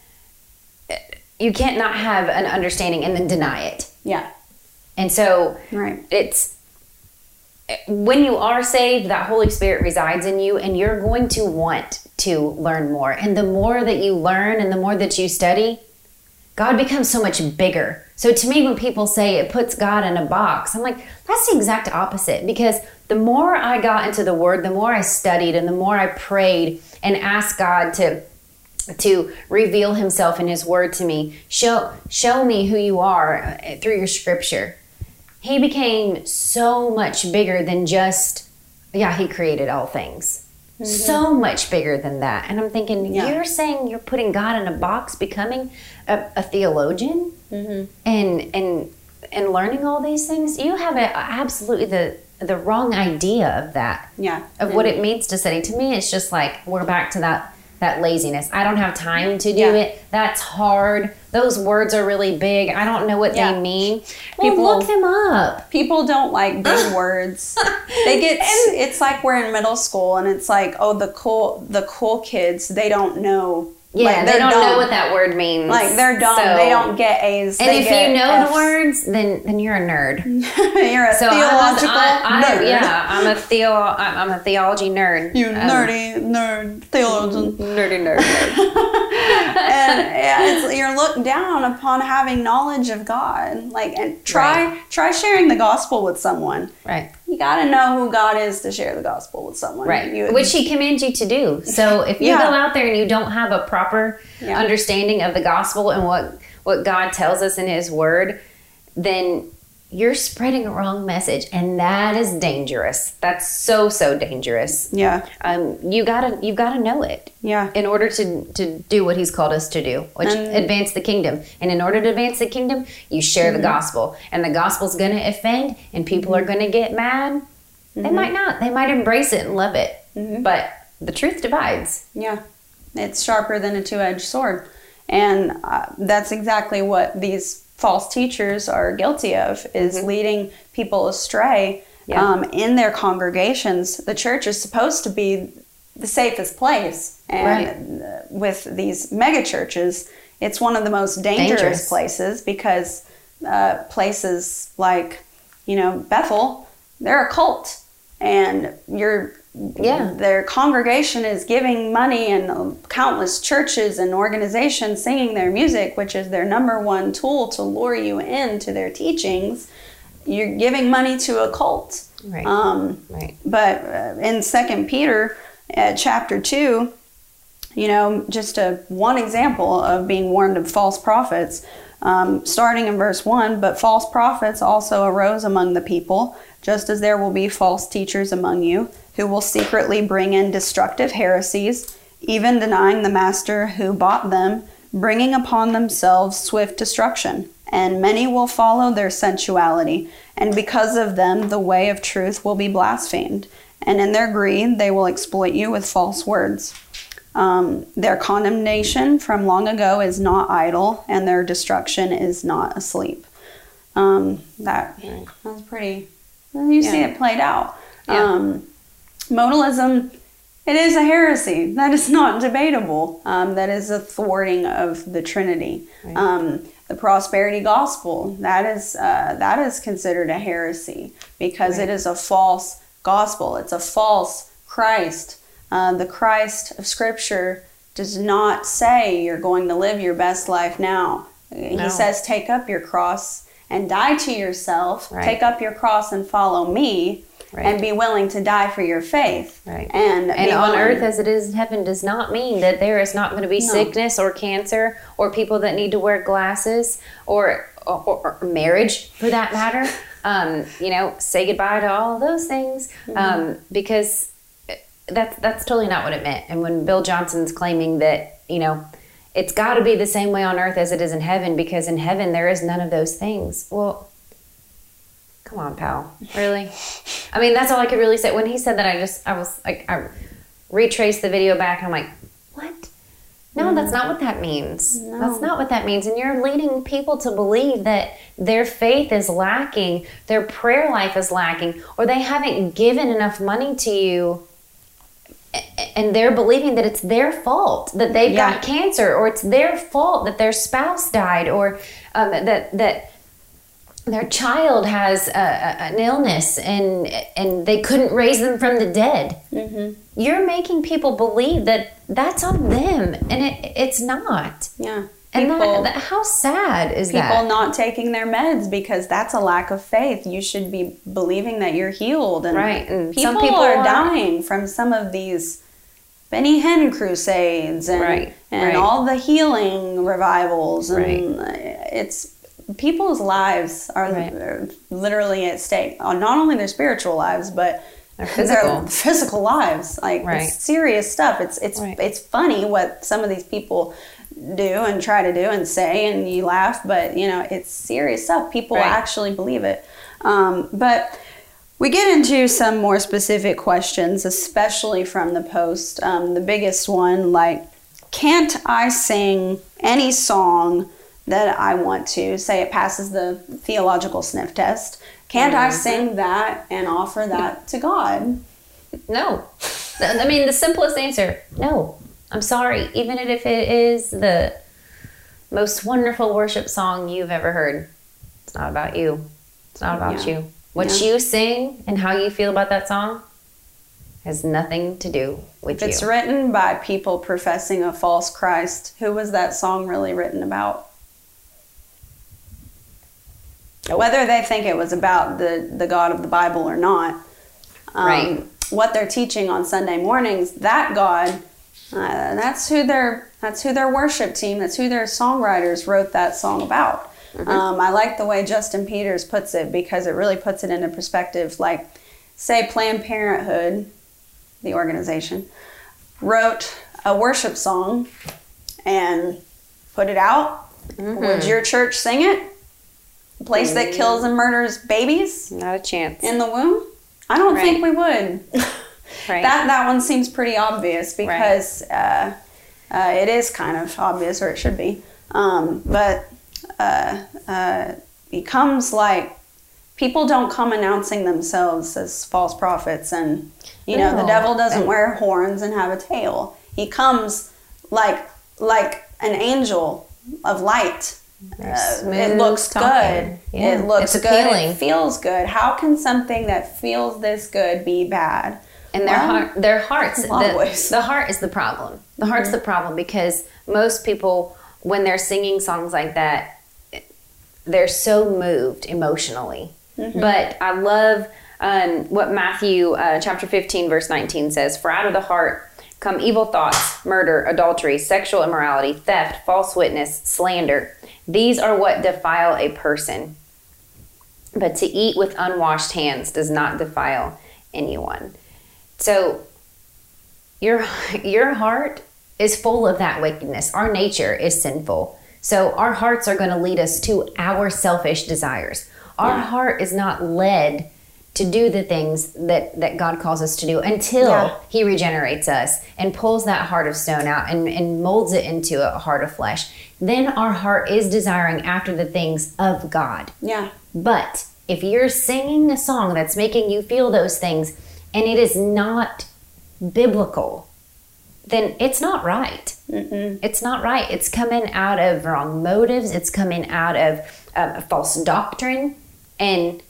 you can't not have an understanding and then deny it. yeah, And so right. it's when you are saved that holy spirit resides in you and you're going to want to learn more and the more that you learn and the more that you study god becomes so much bigger. So to me when people say it puts god in a box i'm like that's the exact opposite. Because the more i got into the word the more i studied and the more i prayed and asked god to to reveal himself in his word to me show show me who you are uh, through your scripture. He became so much bigger than just yeah he created all things. So much bigger than that. And i'm thinking Mm-hmm. Yeah. you're saying you're putting god in a box becoming a, a theologian Mm-hmm. and and and learning all these things you have a, absolutely the the wrong idea of that Yeah. of what it means to study to me it's just like we're back to that that laziness i don't have time to do Yeah. it that's hard those words are really big i don't know what Yeah. they mean well People- look them up People don't like big words. They get and, it's like we're in middle school and it's like, oh the cool the cool kids, they don't know yeah like, they don't dumb. know what that word means like they're dumb. So- they don't get A's. and if you know F's. the words then then you're a nerd You're a so theological I'm a, I, I, nerd. yeah i'm a theo I'm, I'm a theology nerd You Um, nerdy nerd theologian. nerdy nerd, nerd. and yeah, it's, you're looked down upon having knowledge of God. Like, and try try sharing the gospel with someone. right You got to know who God is to share the gospel with someone. Right. You, Which he commands you to do. So if you Yeah. go out there and you don't have a proper Yeah. understanding of the gospel and what what God tells us in his word, then you're spreading a wrong message and that is dangerous. That's so so dangerous. yeah, Um, you gotta you gotta know it yeah, in order to to do what he's called us to do, which advance the kingdom. And in order to advance the kingdom, you share Mm-hmm. the gospel, and the gospel's going to offend, and people are going to get mad. Mm-hmm. They might not. They might embrace it and love it, but the truth divides. yeah. It's sharper than a two edged sword, and uh, that's exactly what these false teachers are guilty of: is leading people astray. Yeah. Um, in their congregations, the church is supposed to be the safest place, and uh, with these mega churches, it's one of the most dangerous, Dangerous. places because uh, places like, you know, Bethel, they're a cult, and you're Yeah. their congregation is giving money and countless churches and organizations singing their music, which is their number one tool to lure you into their teachings. You're giving money to a cult. Right. Um, right. but uh, in Second Peter, uh, chapter two, you know, just a one example of being warned of false prophets. Um, starting in verse one, but false prophets also arose among the people, just as there will be false teachers among you, who will secretly bring in destructive heresies, even denying the master who bought them, bringing upon themselves swift destruction. And many will follow their sensuality, and because of them, the way of truth will be blasphemed. And in their greed, they will exploit you with false words. Um, their condemnation from long ago is not idle, and their destruction is not asleep. Um, that that's pretty. You see it played out. Yeah. Um, modalism, it is a heresy. That is not debatable. Um, that is a thwarting of the Trinity. Um, the prosperity gospel that is uh, that is considered a heresy because it is a false gospel. It's a false Christ. Uh, the Christ of Scripture does not say you're going to live your best life now. He says, take up your cross and die to yourself. Right. Take up your cross and follow me, Right. and be willing to die for your faith. Right. And, And on willing- earth as it is in heaven does not mean that there is not going to be No. sickness or cancer or people that need to wear glasses or or, or marriage for that matter. Um, you know, say goodbye to all of those things Mm-hmm. um, because that's that's totally not what it meant. And when Bill Johnson's claiming that you know it's got to be the same way on earth as it is in heaven because in heaven there is none of those things. Well, come on, pal. Really? I mean, that's all I could really say. When he said that, I just, I was like, I retraced the video back and I'm like, what? No, that's not what that means. That's not what that means. And you're leading people to believe that their faith is lacking, their prayer life is lacking, or they haven't given enough money to you. And they're believing that it's their fault that they've Yeah. got cancer, or it's their fault that their spouse died, or um, that that their child has a, an illness and and they couldn't raise them from the dead. Mm-hmm. You're making people believe that that's on them, and it, it's not. yeah. And People- that, that, how sad is people that? not taking their meds because that's a lack of faith. You should be believing that you're healed. And Right, and people, some people are, are- dying from some of these Benny Hinn crusades and Right, and right. all the healing revivals and Right. it's people's lives are literally at stake. Uh, Not only their spiritual lives, but Their physical. physical lives. Like Right. it's serious stuff. It's it's Right. it's funny what some of these people do and try to do and say, and you laugh, but you know it's serious stuff. People Right. actually believe it. Um, but we get into some more specific questions, especially from the post. Um, the biggest one, like, can't I sing any song that I want to? Say it passes the theological sniff test. Can't I Mm-hmm. sing that and offer that to God? no. I mean, the simplest answer: no. I'm sorry. Even if it is the most wonderful worship song you've ever heard, it's not about you. It's not about Yeah. you. What Yeah. you sing and how you feel about that song has nothing to do with If it's written by people professing a false Christ, who was that song really written about? Whether they think it was about the, the God of the Bible or not, um, Right. what they're teaching on Sunday mornings, that God, uh, that's who their that's who their worship team, that's who their songwriters wrote that song about. Um, I like the way Justin Peters puts it because it really puts it into perspective. Like, say Planned Parenthood, the organization, wrote a worship song and put it out, would your church sing it? A place that kills and murders babies Not a chance. in the womb? I don't think we would. Right. That that one seems pretty obvious because uh, uh, it is kind of obvious, or it should be. Um, but uh, uh, he comes like people don't come announcing themselves as false prophets, and you know the devil doesn't wear horns and have a tail. He comes like like an angel of light, uh, it looks talking. good. Yeah, It looks good. appealing. It feels good. How can something that feels this good be bad? And their Well, heart their hearts a lot of the, the heart is the problem. The heart's the problem because most people when they're singing songs like that they're so moved emotionally. But i love um, what matthew uh, chapter 15 verse 19 says for out of the heart come evil thoughts murder adultery sexual immorality theft false witness slander. These are what defile a person. But to eat with unwashed hands does not defile anyone so your your heart is full of that wickedness. Our nature is sinful. So our hearts are going to lead us to our selfish desires. Our Yeah. heart is not led to do the things that, that God calls us to do until Yeah. He regenerates us and pulls that heart of stone out and, and molds it into a heart of flesh. Then our heart is desiring after the things of God. Yeah. But if you're singing a song that's making you feel those things and it is not biblical, then it's not right. It's not right. It's coming out of wrong motives, it's coming out of uh, false doctrine. And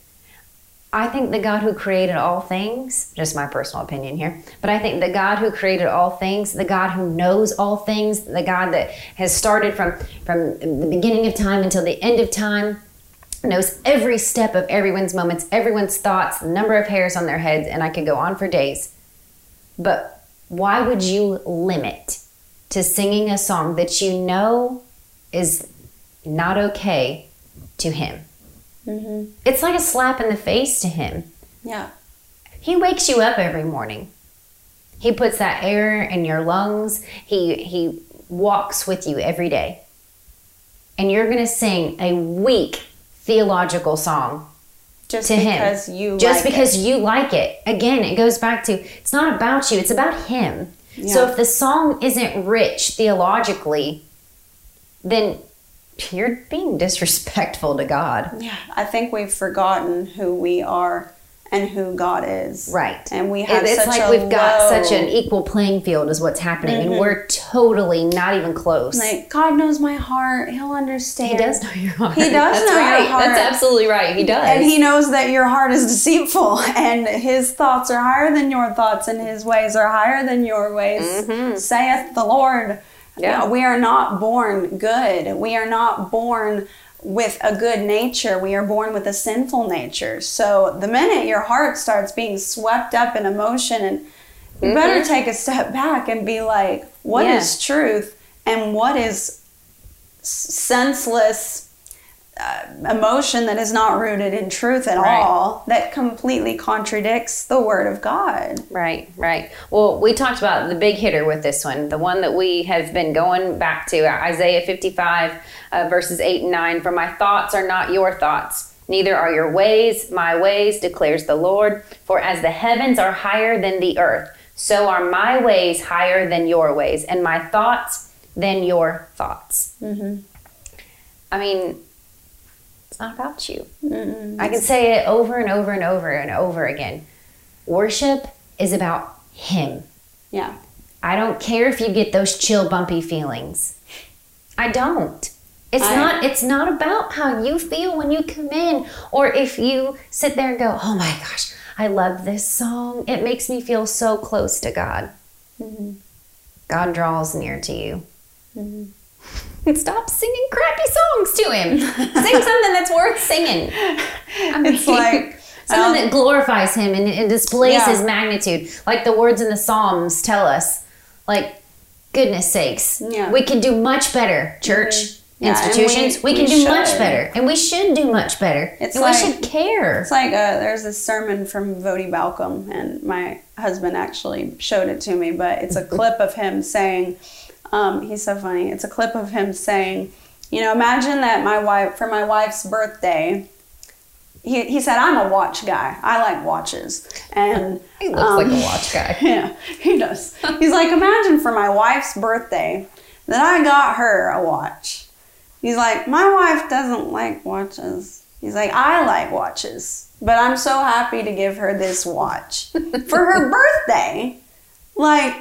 I think the God who created all things, just my personal opinion here, but I think the God who created all things, the God who knows all things, the God that has started from from the beginning of time until the end of time, knows every step of everyone's moments, everyone's thoughts, the number of hairs on their heads, and I could go on for days. But why would you limit to singing a song that you know is not okay to him? Mm-hmm. It's like a slap in the face to him. Yeah. He wakes you up every morning. He puts that air in your lungs. He he walks with you every day. And you're going to sing a weak theological song Just to him because you just like because it. you like it. Again, it goes back to it's not about you, it's about him. So if the song isn't rich theologically, then you're being disrespectful to God. Yeah, I think we've forgotten who we are and who God is. Right. And we have it's such like we've got low- Mm-hmm. such an equal playing field is what's happening and we're totally not even close. like God knows my heart. He'll understand. he does know your heart. He does That's know your heart. That's absolutely right. He does. And he knows that your heart is deceitful and his thoughts are higher than your thoughts and his ways are higher than your ways, saith the Lord. Mm-hmm. Yeah. We are not born good. We are not born with a good nature. We are born with a sinful nature. So the minute your heart starts being swept up in emotion and you better take a step back and be like, what is Mm-hmm. Yeah. truth and what is senseless uh, emotion that is not rooted in truth at Right. all that completely contradicts the word of God. Right, right. Well, we talked about the big hitter with this one, the one that we have been going back to Isaiah 55, uh, verses 8 and 9. For my thoughts are not your thoughts, neither are your ways my ways, declares the Lord. For as the heavens are higher than the earth, so are my ways higher than your ways, and my thoughts than your thoughts. Mm-hmm. I mean, it's not about you. I can say it over and over and over and over again. Worship is about Him. Yeah. I don't care if you get those chill, bumpy feelings. I don't. It's I- not. It's not about how you feel when you come in, or if you sit there and go, "Oh my gosh, I love this song. It makes me feel so close to God." Mm-hmm. God draws near to you. Mm-hmm. And stop singing crappy songs to Him. Sing something that's worth singing. I mean, It's like, something um, that glorifies him and, and displays Yeah. his magnitude like the words in the psalms tell us like goodness sakes Yeah. we can do much better church mm-hmm. Yeah, institutions we- we, can we do much better and we should do much better It's and like- we should care It's like uh, there's this sermon from Voddie Baucham, and my husband actually showed it to me. But it's a clip of him saying, um, "He's so funny." It's a clip of him saying, "You know, imagine that my wife for my wife's birthday." He, he said, "I'm a watch guy. I like watches." And he looks um, like a watch guy yeah, he does. He's like, imagine for my wife's birthday that I got her a watch. He's like, my wife doesn't like watches. He's like, I like watches, but I'm so happy to give her this watch for her birthday. Like,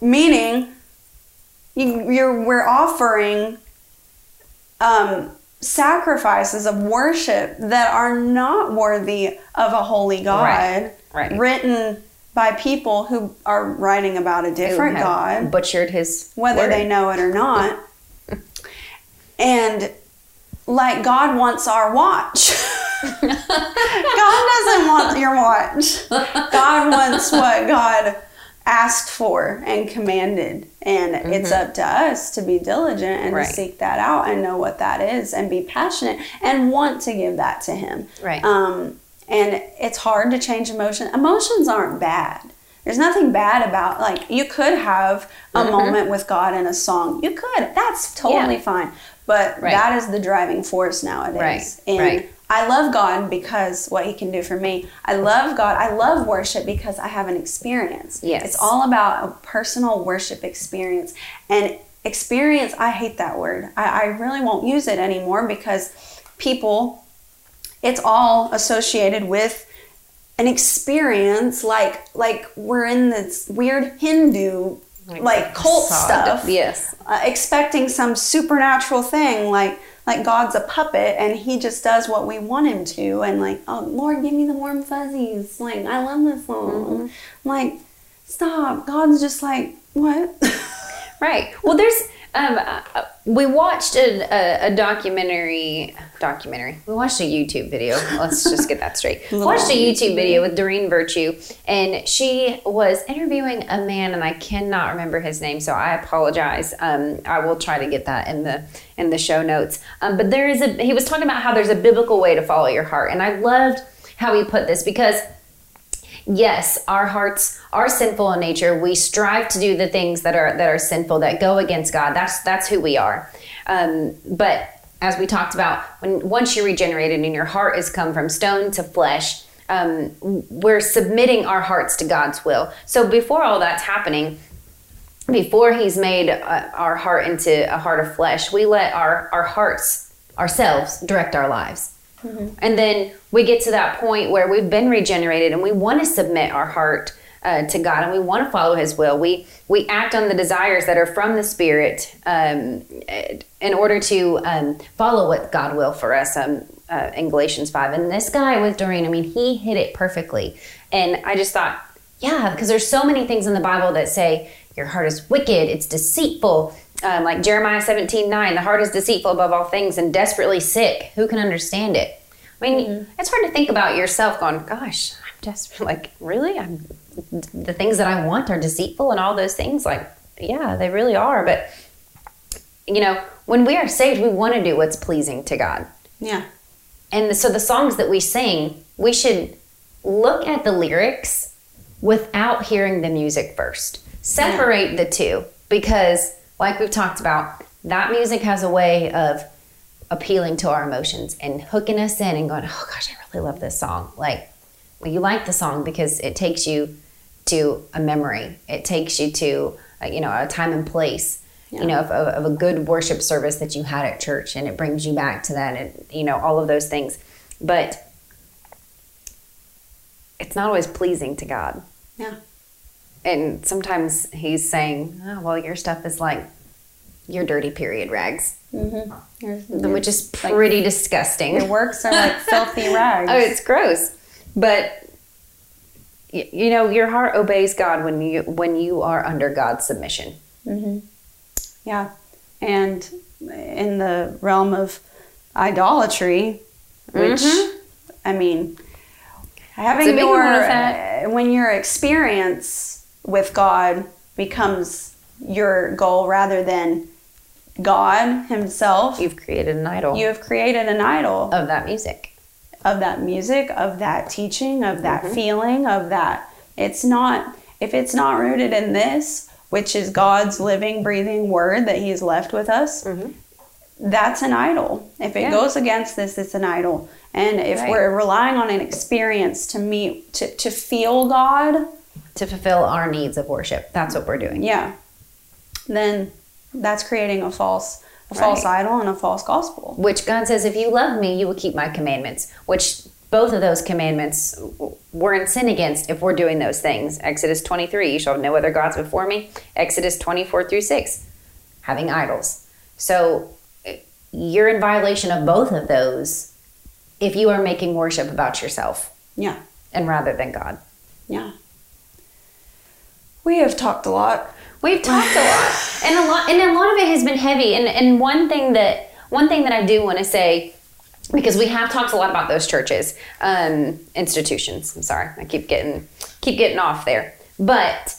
meaning, you, you're we're offering um, sacrifices of worship that are not worthy of a holy God, Right, right. written by people who are writing about a different God, butchered his whether word. they know it or not. And like God wants our watch. God doesn't want your watch. God wants what God asked for and commanded. And it's up to us to be diligent and Mm-hmm. Right. to seek that out and know what that is and be passionate and want to give that to Him. Right. Um, and it's hard to change emotion. Emotions aren't bad. There's nothing bad about like you could have a moment with God in a song. You could. That's totally Mm-hmm. Yeah. fine. But Right. that is the driving force nowadays. Right, And right. I love God because what He can do for me. I love God. I love worship because I have an experience. Yes. It's all about a personal worship experience. And experience, I hate that word. I, I really won't use it anymore because people, it's all associated with an experience like like we're in this weird Hindu like, cult facade. stuff Yes. uh, expecting some supernatural thing like like God's a puppet and he just does what we want him to and like oh Lord give me the warm fuzzies like I love this song I'm like stop God's just like what Right. Well, there's. Um, we watched a, a, a documentary. Documentary. We watched a YouTube video. Let's just get that straight. Watched a YouTube video with Doreen Virtue, and she was interviewing a man, and I cannot remember his name, so I apologize. Um, I will try to get that in the in the show notes. Um, but there is a. He was talking about how there's a biblical way to follow your heart, and I loved how he put this because yes our hearts are sinful in nature. We strive to do the things that are that are sinful that go against god. That's that's who we are. Um, but as we talked about when once you're regenerated and your heart has come from stone to flesh um, we're submitting our hearts to god's will. So before all that's happening before he's made uh, our heart into a heart of flesh we let our our hearts ourselves direct our lives and then we get to that point where we've been regenerated and we want to submit our heart uh, to God and we want to follow His will. We we act on the desires that are from the Spirit um, in order to um, follow what God will for us. Um, uh, in Galatians five, and this guy with Doreen, I mean, he hit it perfectly. And I just thought, yeah, because there's so many things in the Bible that say your heart is wicked, it's deceitful. Um, like Jeremiah 17, 9, the heart is deceitful above all things and desperately sick. Who can understand it? I mean, it's hard to think about yourself going, gosh, I'm desperate. Like, really? I'm, the things that I want are deceitful and all those things. Like, yeah, they really are. But, you know, when we are saved, we want to do what's pleasing to God. yeah And so the songs that we sing, we should look at the lyrics without hearing the music first. Separate the two because, like we've talked about, that music has a way of appealing to our emotions and hooking us in and going, oh gosh, I really love this song. Like, well, you like the song because it takes you to a memory, it takes you to, uh, you know, a time and place. You know, of, of, of a good worship service that you had at church, and it brings you back to that, and you know all of those things. But it's not always pleasing to God. yeah And sometimes He's saying, oh, "Well, your stuff is like your dirty period rags," mm-hmm. Yours- which is like- pretty disgusting. your works are like filthy rags Oh, it's gross. But y- you know, your heart obeys God when you when you are under God's submission. Mm-hmm. Yeah. And in the realm of idolatry, which, mm-hmm. I mean, having It's a big your, one with that. uh, when your experience with God becomes your goal rather than God Himself, You've created an idol you have created an idol of that music. of that music, of that teaching, of that Mm-hmm. feeling, of that. It's not, if it's not rooted in this, which is God's living, breathing word that He's left with us, that's an idol. If it Mm-hmm. Yeah. goes against this, it's an idol. And if Right. we're relying on an experience to meet, to, to feel God, To fulfill our needs of worship. That's what we're doing. yeah, then that's creating a false, a false Right. idol and a false gospel. Which God says, if you love me, you will keep my commandments. Which both of those commandments we're in sin against if we're doing those things. Exodus 23, you shall have no other gods before me. Exodus 24 through 6, having idols. So you're in violation of both of those if you are making worship about yourself Yeah. and rather than God. Yeah. We have talked a lot. We've talked a lot, and a lot, and a lot of it has been heavy. And and one thing that one thing that I do want to say, because we have talked a lot about those churches, um, institutions. I'm sorry, I keep getting keep getting off there, but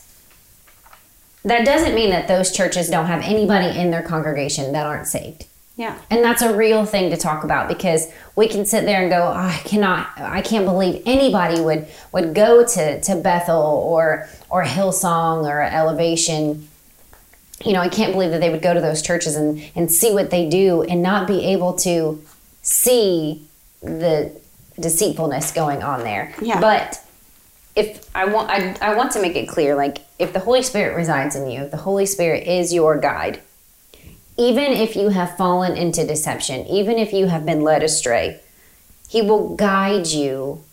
that doesn't mean that those churches don't have anybody in their congregation that aren't saved. Yeah. And that's a real thing to talk about because we can sit there and go, oh, I cannot, I can't believe anybody would would go to to Bethel or or Hillsong or Elevation. You know, I can't believe that they would go to those churches and and see what they do and not be able to see the deceitfulness going on there. Yeah. But if I want, I, I want to make it clear, like if the Holy Spirit resides in you, the Holy Spirit is your guide even if you have fallen into deception, even if you have been led astray, He will guide you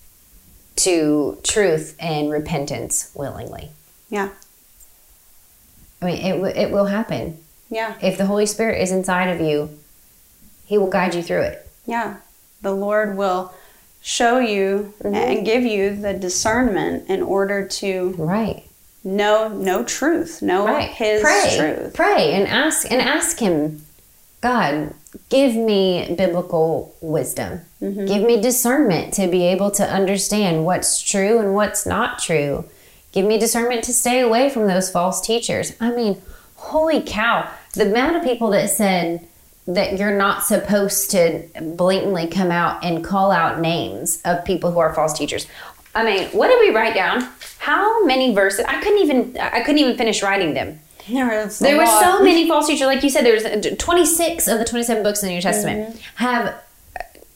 to truth and repentance willingly. Yeah. I mean, it, w- it will happen. Yeah. If the Holy Spirit is inside of you, He will guide you through it. Yeah. The Lord will show you mm-hmm. and give you the discernment in order to Right. Know no truth, know Right. his pray. truth. Pray and ask and ask Him, God, give me biblical wisdom. Mm-hmm. Give me discernment to be able to understand what's true and what's not true. Give me discernment to stay away from those false teachers. I mean, holy cow, the amount of people that said that you're not supposed to blatantly come out and call out names of people who are false teachers. I mean, what did we write down? How many verses? I couldn't even I couldn't even finish writing them. There, There were so many false teachers, like you said. There's 26 of the 27 books in the New Testament Mm-hmm. have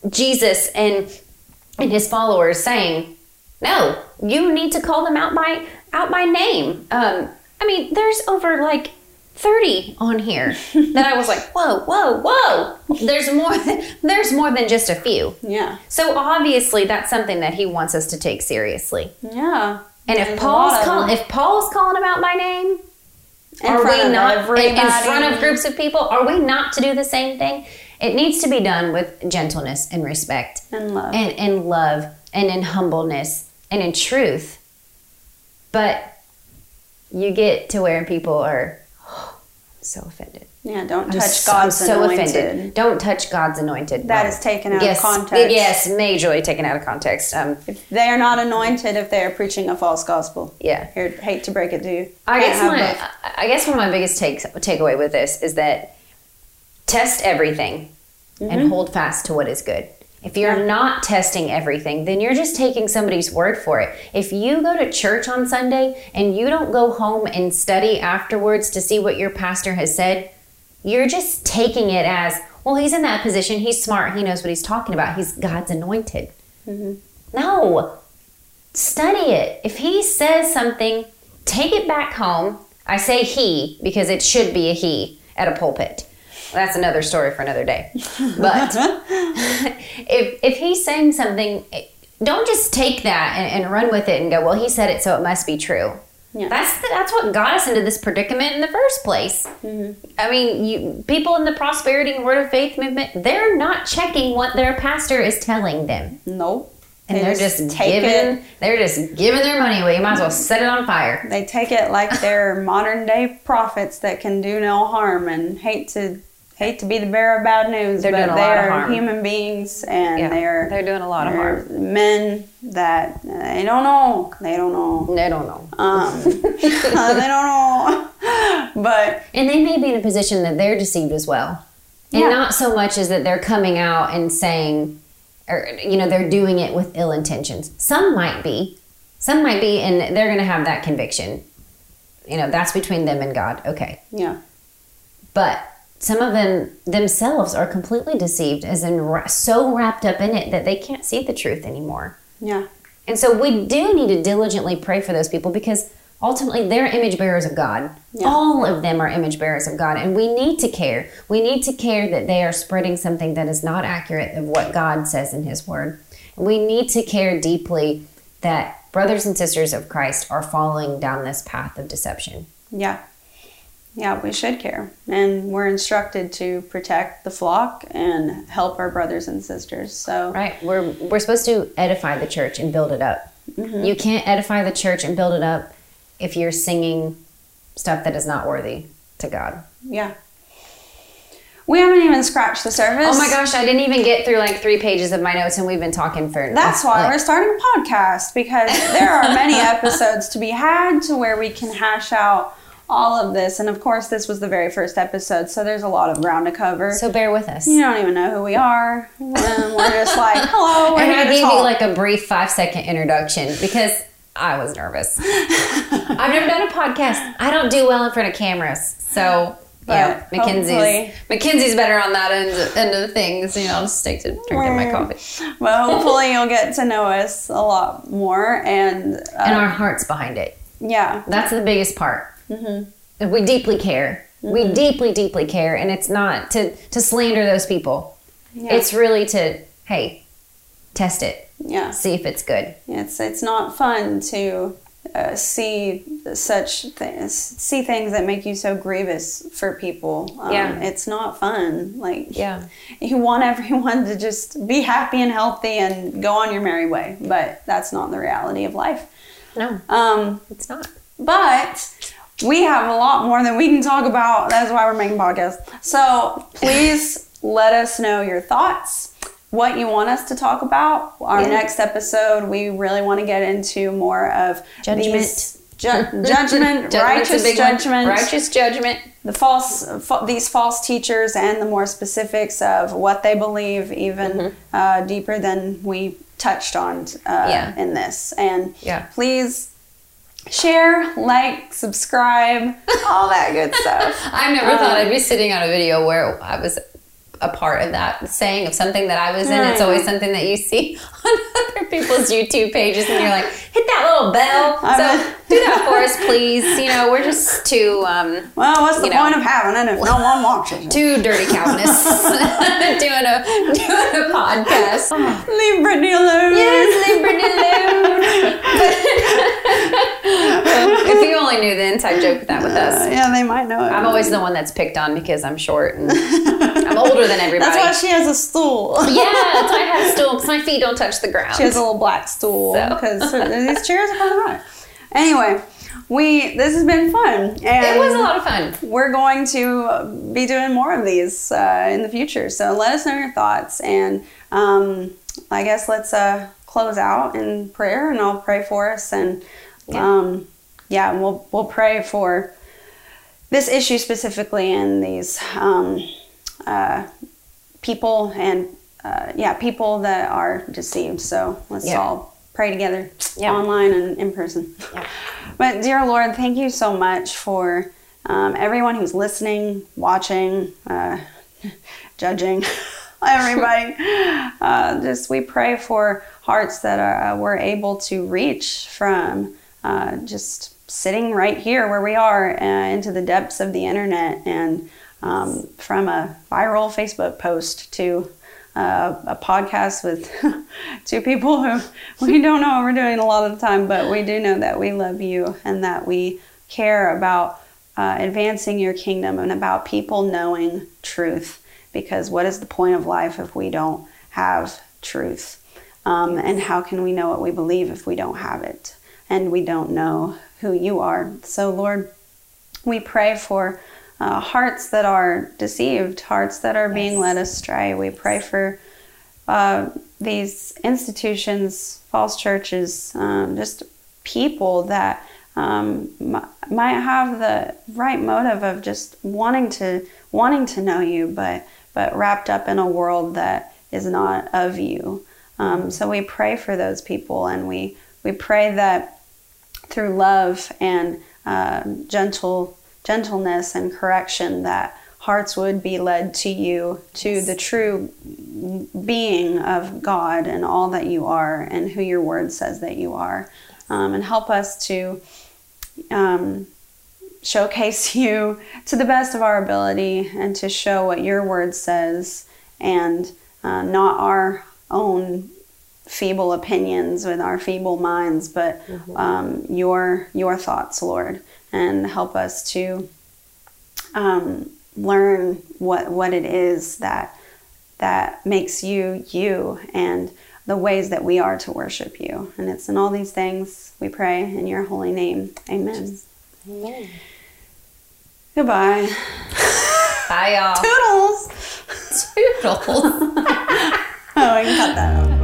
Jesus and and his followers saying, "No, you need to call them out by out by name." Um, I mean, there's over like 30 on here that I was like, "Whoa, whoa, whoa!" There's more. Than, there's more than just a few. Yeah. So obviously, that's something that he wants us to take seriously. Yeah. And There's if Paul's call, if Paul's calling him out by name, In are we not in, in front of groups of people? Are we not to do the same thing? It needs to be done with gentleness and respect And love. and in love and in humbleness and in truth. But you get to where people are so offended. yeah, don't touch God's so anointed. offended. Don't touch God's anointed. That is taken out of context. Yes, majorly taken out of context. Um, If they are not anointed, if they are preaching a false gospel. yeah. Here, hate to break it to you. I guess my. I- guess one of my biggest takes takeaway with this is that test everything and hold fast to what is good. If you're. Yeah. not testing everything, then you're just taking somebody's word for it. If you go to church on Sunday and you don't go home and study afterwards to see what your pastor has said, you're just taking it as, well, he's in that position. He's smart. He knows what he's talking about. He's God's anointed. Mm-hmm. No, study it. If he says something, take it back home. I say he because it should be a he at a pulpit. That's another story for another day. But if if he's saying something, don't just take that and, and run with it and go, "Well, he said it, so it must be true." Yeah. That's the, that's what got us into this predicament in the first place. Mm-hmm. I mean, you people in the prosperity and word of faith movement, they're not checking what their pastor is telling them Nope. and They they are just, take giving it. they're just giving their money away. You might as well set it on fire. They take it like they're modern day prophets that can do no harm and hate to hate to be the bearer of bad news, They're but they are human beings and Yeah, they're they're doing a lot of harm. Men that they don't know. They don't know. They don't know. Um, they don't know. But And they may be in a position that they're deceived as well. And Yeah. not so much as that they're coming out and saying, or, you know, they're doing it with ill intentions. Some might be. Some might be, and they're going to have that conviction. You know, that's between them and God. Okay. yeah, But some of them themselves are completely deceived, as in so wrapped up in it that they can't see the truth anymore. yeah, And so we do need to diligently pray for those people because ultimately they're image bearers of God. Yeah. All of them are image bearers of God. And we need to care. We need to care that they are spreading something that is not accurate of what God says in His Word. We need to care deeply that brothers and sisters of Christ are following down this path of deception. yeah. Yeah, we should care. And we're instructed to protect the flock and help our brothers and sisters. So, Right. We're we're supposed to edify the church and build it up. Mm-hmm. You can't edify the church and build it up if you're singing stuff that is not worthy to God. yeah. We haven't even scratched the surface. Oh my gosh, I didn't even get through like three pages of my notes, and we've been talking for. That's why like, we're starting a podcast because there are many episodes to be had to where we can hash out all of this. And of course, this was the very first episode, so there's a lot of ground to cover. So bear with us. you don't even know who we are. And we're just like, hello, we're and I to gave you like a brief five second introduction because I was nervous. I've never done a podcast. I don't do well in front of cameras, so. Yeah, But Mackenzie's hopefully- Mackenzie's better on that end, end of the things. You know, I'll just stick to drinking my coffee but hopefully, you'll get to know us a lot more. And, uh, and our hearts behind it. yeah, That's the biggest part. Mm-hmm. We deeply care. We deeply, deeply care, and it's not to to slander those people. Yeah. It's really to hey, test it, yeah. see if it's good. It's it's not fun to uh, see such things, see things that make you so grievous for people. Um, Yeah. it's not fun. Like Yeah. you want everyone to just be happy and healthy and go on your merry way, but that's not the reality of life. No, Um, it's not. but we have a lot more than we can talk about. That's why we're making podcasts. So please let us know your thoughts, what you want us to talk about. Our Yeah. next episode, we really want to get into more of Judgment. these ju- judgment, righteous big one. judgment, Righteous judgment. the false, fa- these false teachers, and the more specifics of what they believe, even uh, deeper than we touched on uh, Mm-hmm. Yeah. in this. And Yeah. please share, like, subscribe, all that good stuff. I've never thought I'd be um, sitting on a video where I was a part of that saying of something that I was in. It's always something that you see on other people's YouTube pages, and you're like, hit that little bell. I'm so a- do that for us, please. You know, we're just too um, Well, what's the know. point of having it if no one watches it? two dirty Calvinists doing a doing a podcast. Leave Brittany alone. Yes, leave Brittany alone. if you only knew the inside joke with that with us. Uh, yeah, they might know it. I'm always the one that's picked on because I'm short and I'm older than everybody. That's why she has a stool. yeah, that's why I have a stool because my feet don't touch the ground. She has a little black stool So. because these chairs are kind of high. Anyway, we this has been fun, and it was a lot of fun. we're going to be doing more of these uh, in the future. So let us know your thoughts, and um, I guess let's uh, close out in prayer, and I'll pray for us, and Yeah. um, yeah, we'll we'll pray for this issue specifically and these um, uh, people and uh, yeah, people that are deceived. So let's Yeah. all pray together Yeah. online and in person. Yeah. But dear Lord, thank you so much for um, everyone who's listening, watching, uh, judging, everybody. uh, just we pray for hearts that are, uh, we're able to reach from uh, just sitting right here where we are uh, into the depths of the internet and um, from a viral Facebook post to uh, a podcast with two people who we don't know what we're doing a lot of the time, but we do know that we love you and that we care about uh, advancing your kingdom and about people knowing truth. Because what is the point of life if we don't have truth? Um, and how can we know what we believe if we don't have it? And we don't know who you are. So, Lord, we pray for uh, hearts that are deceived, hearts that are being led astray. We pray for uh, these institutions, false churches, um, just people that um, m- might have the right motive of just wanting to wanting to know you, but but wrapped up in a world that is not of you. Um, so we pray for those people, and we we pray that through love and uh, gentle gentleness and correction that hearts would be led to you to the true being of god and all that you are and who your word says that you are. Um, and help us to um, showcase you to the best of our ability and to show what your word says and uh, not our own feeble opinions with our feeble minds, but um, your your thoughts, Lord, and help us to um, learn what what it is that that makes you you and the ways that we are to worship you. And it's in all these things we pray in your holy name. Amen. Amen. Goodbye. Bye, y'all. Toodles. Toodles. Oh, I can cut that out.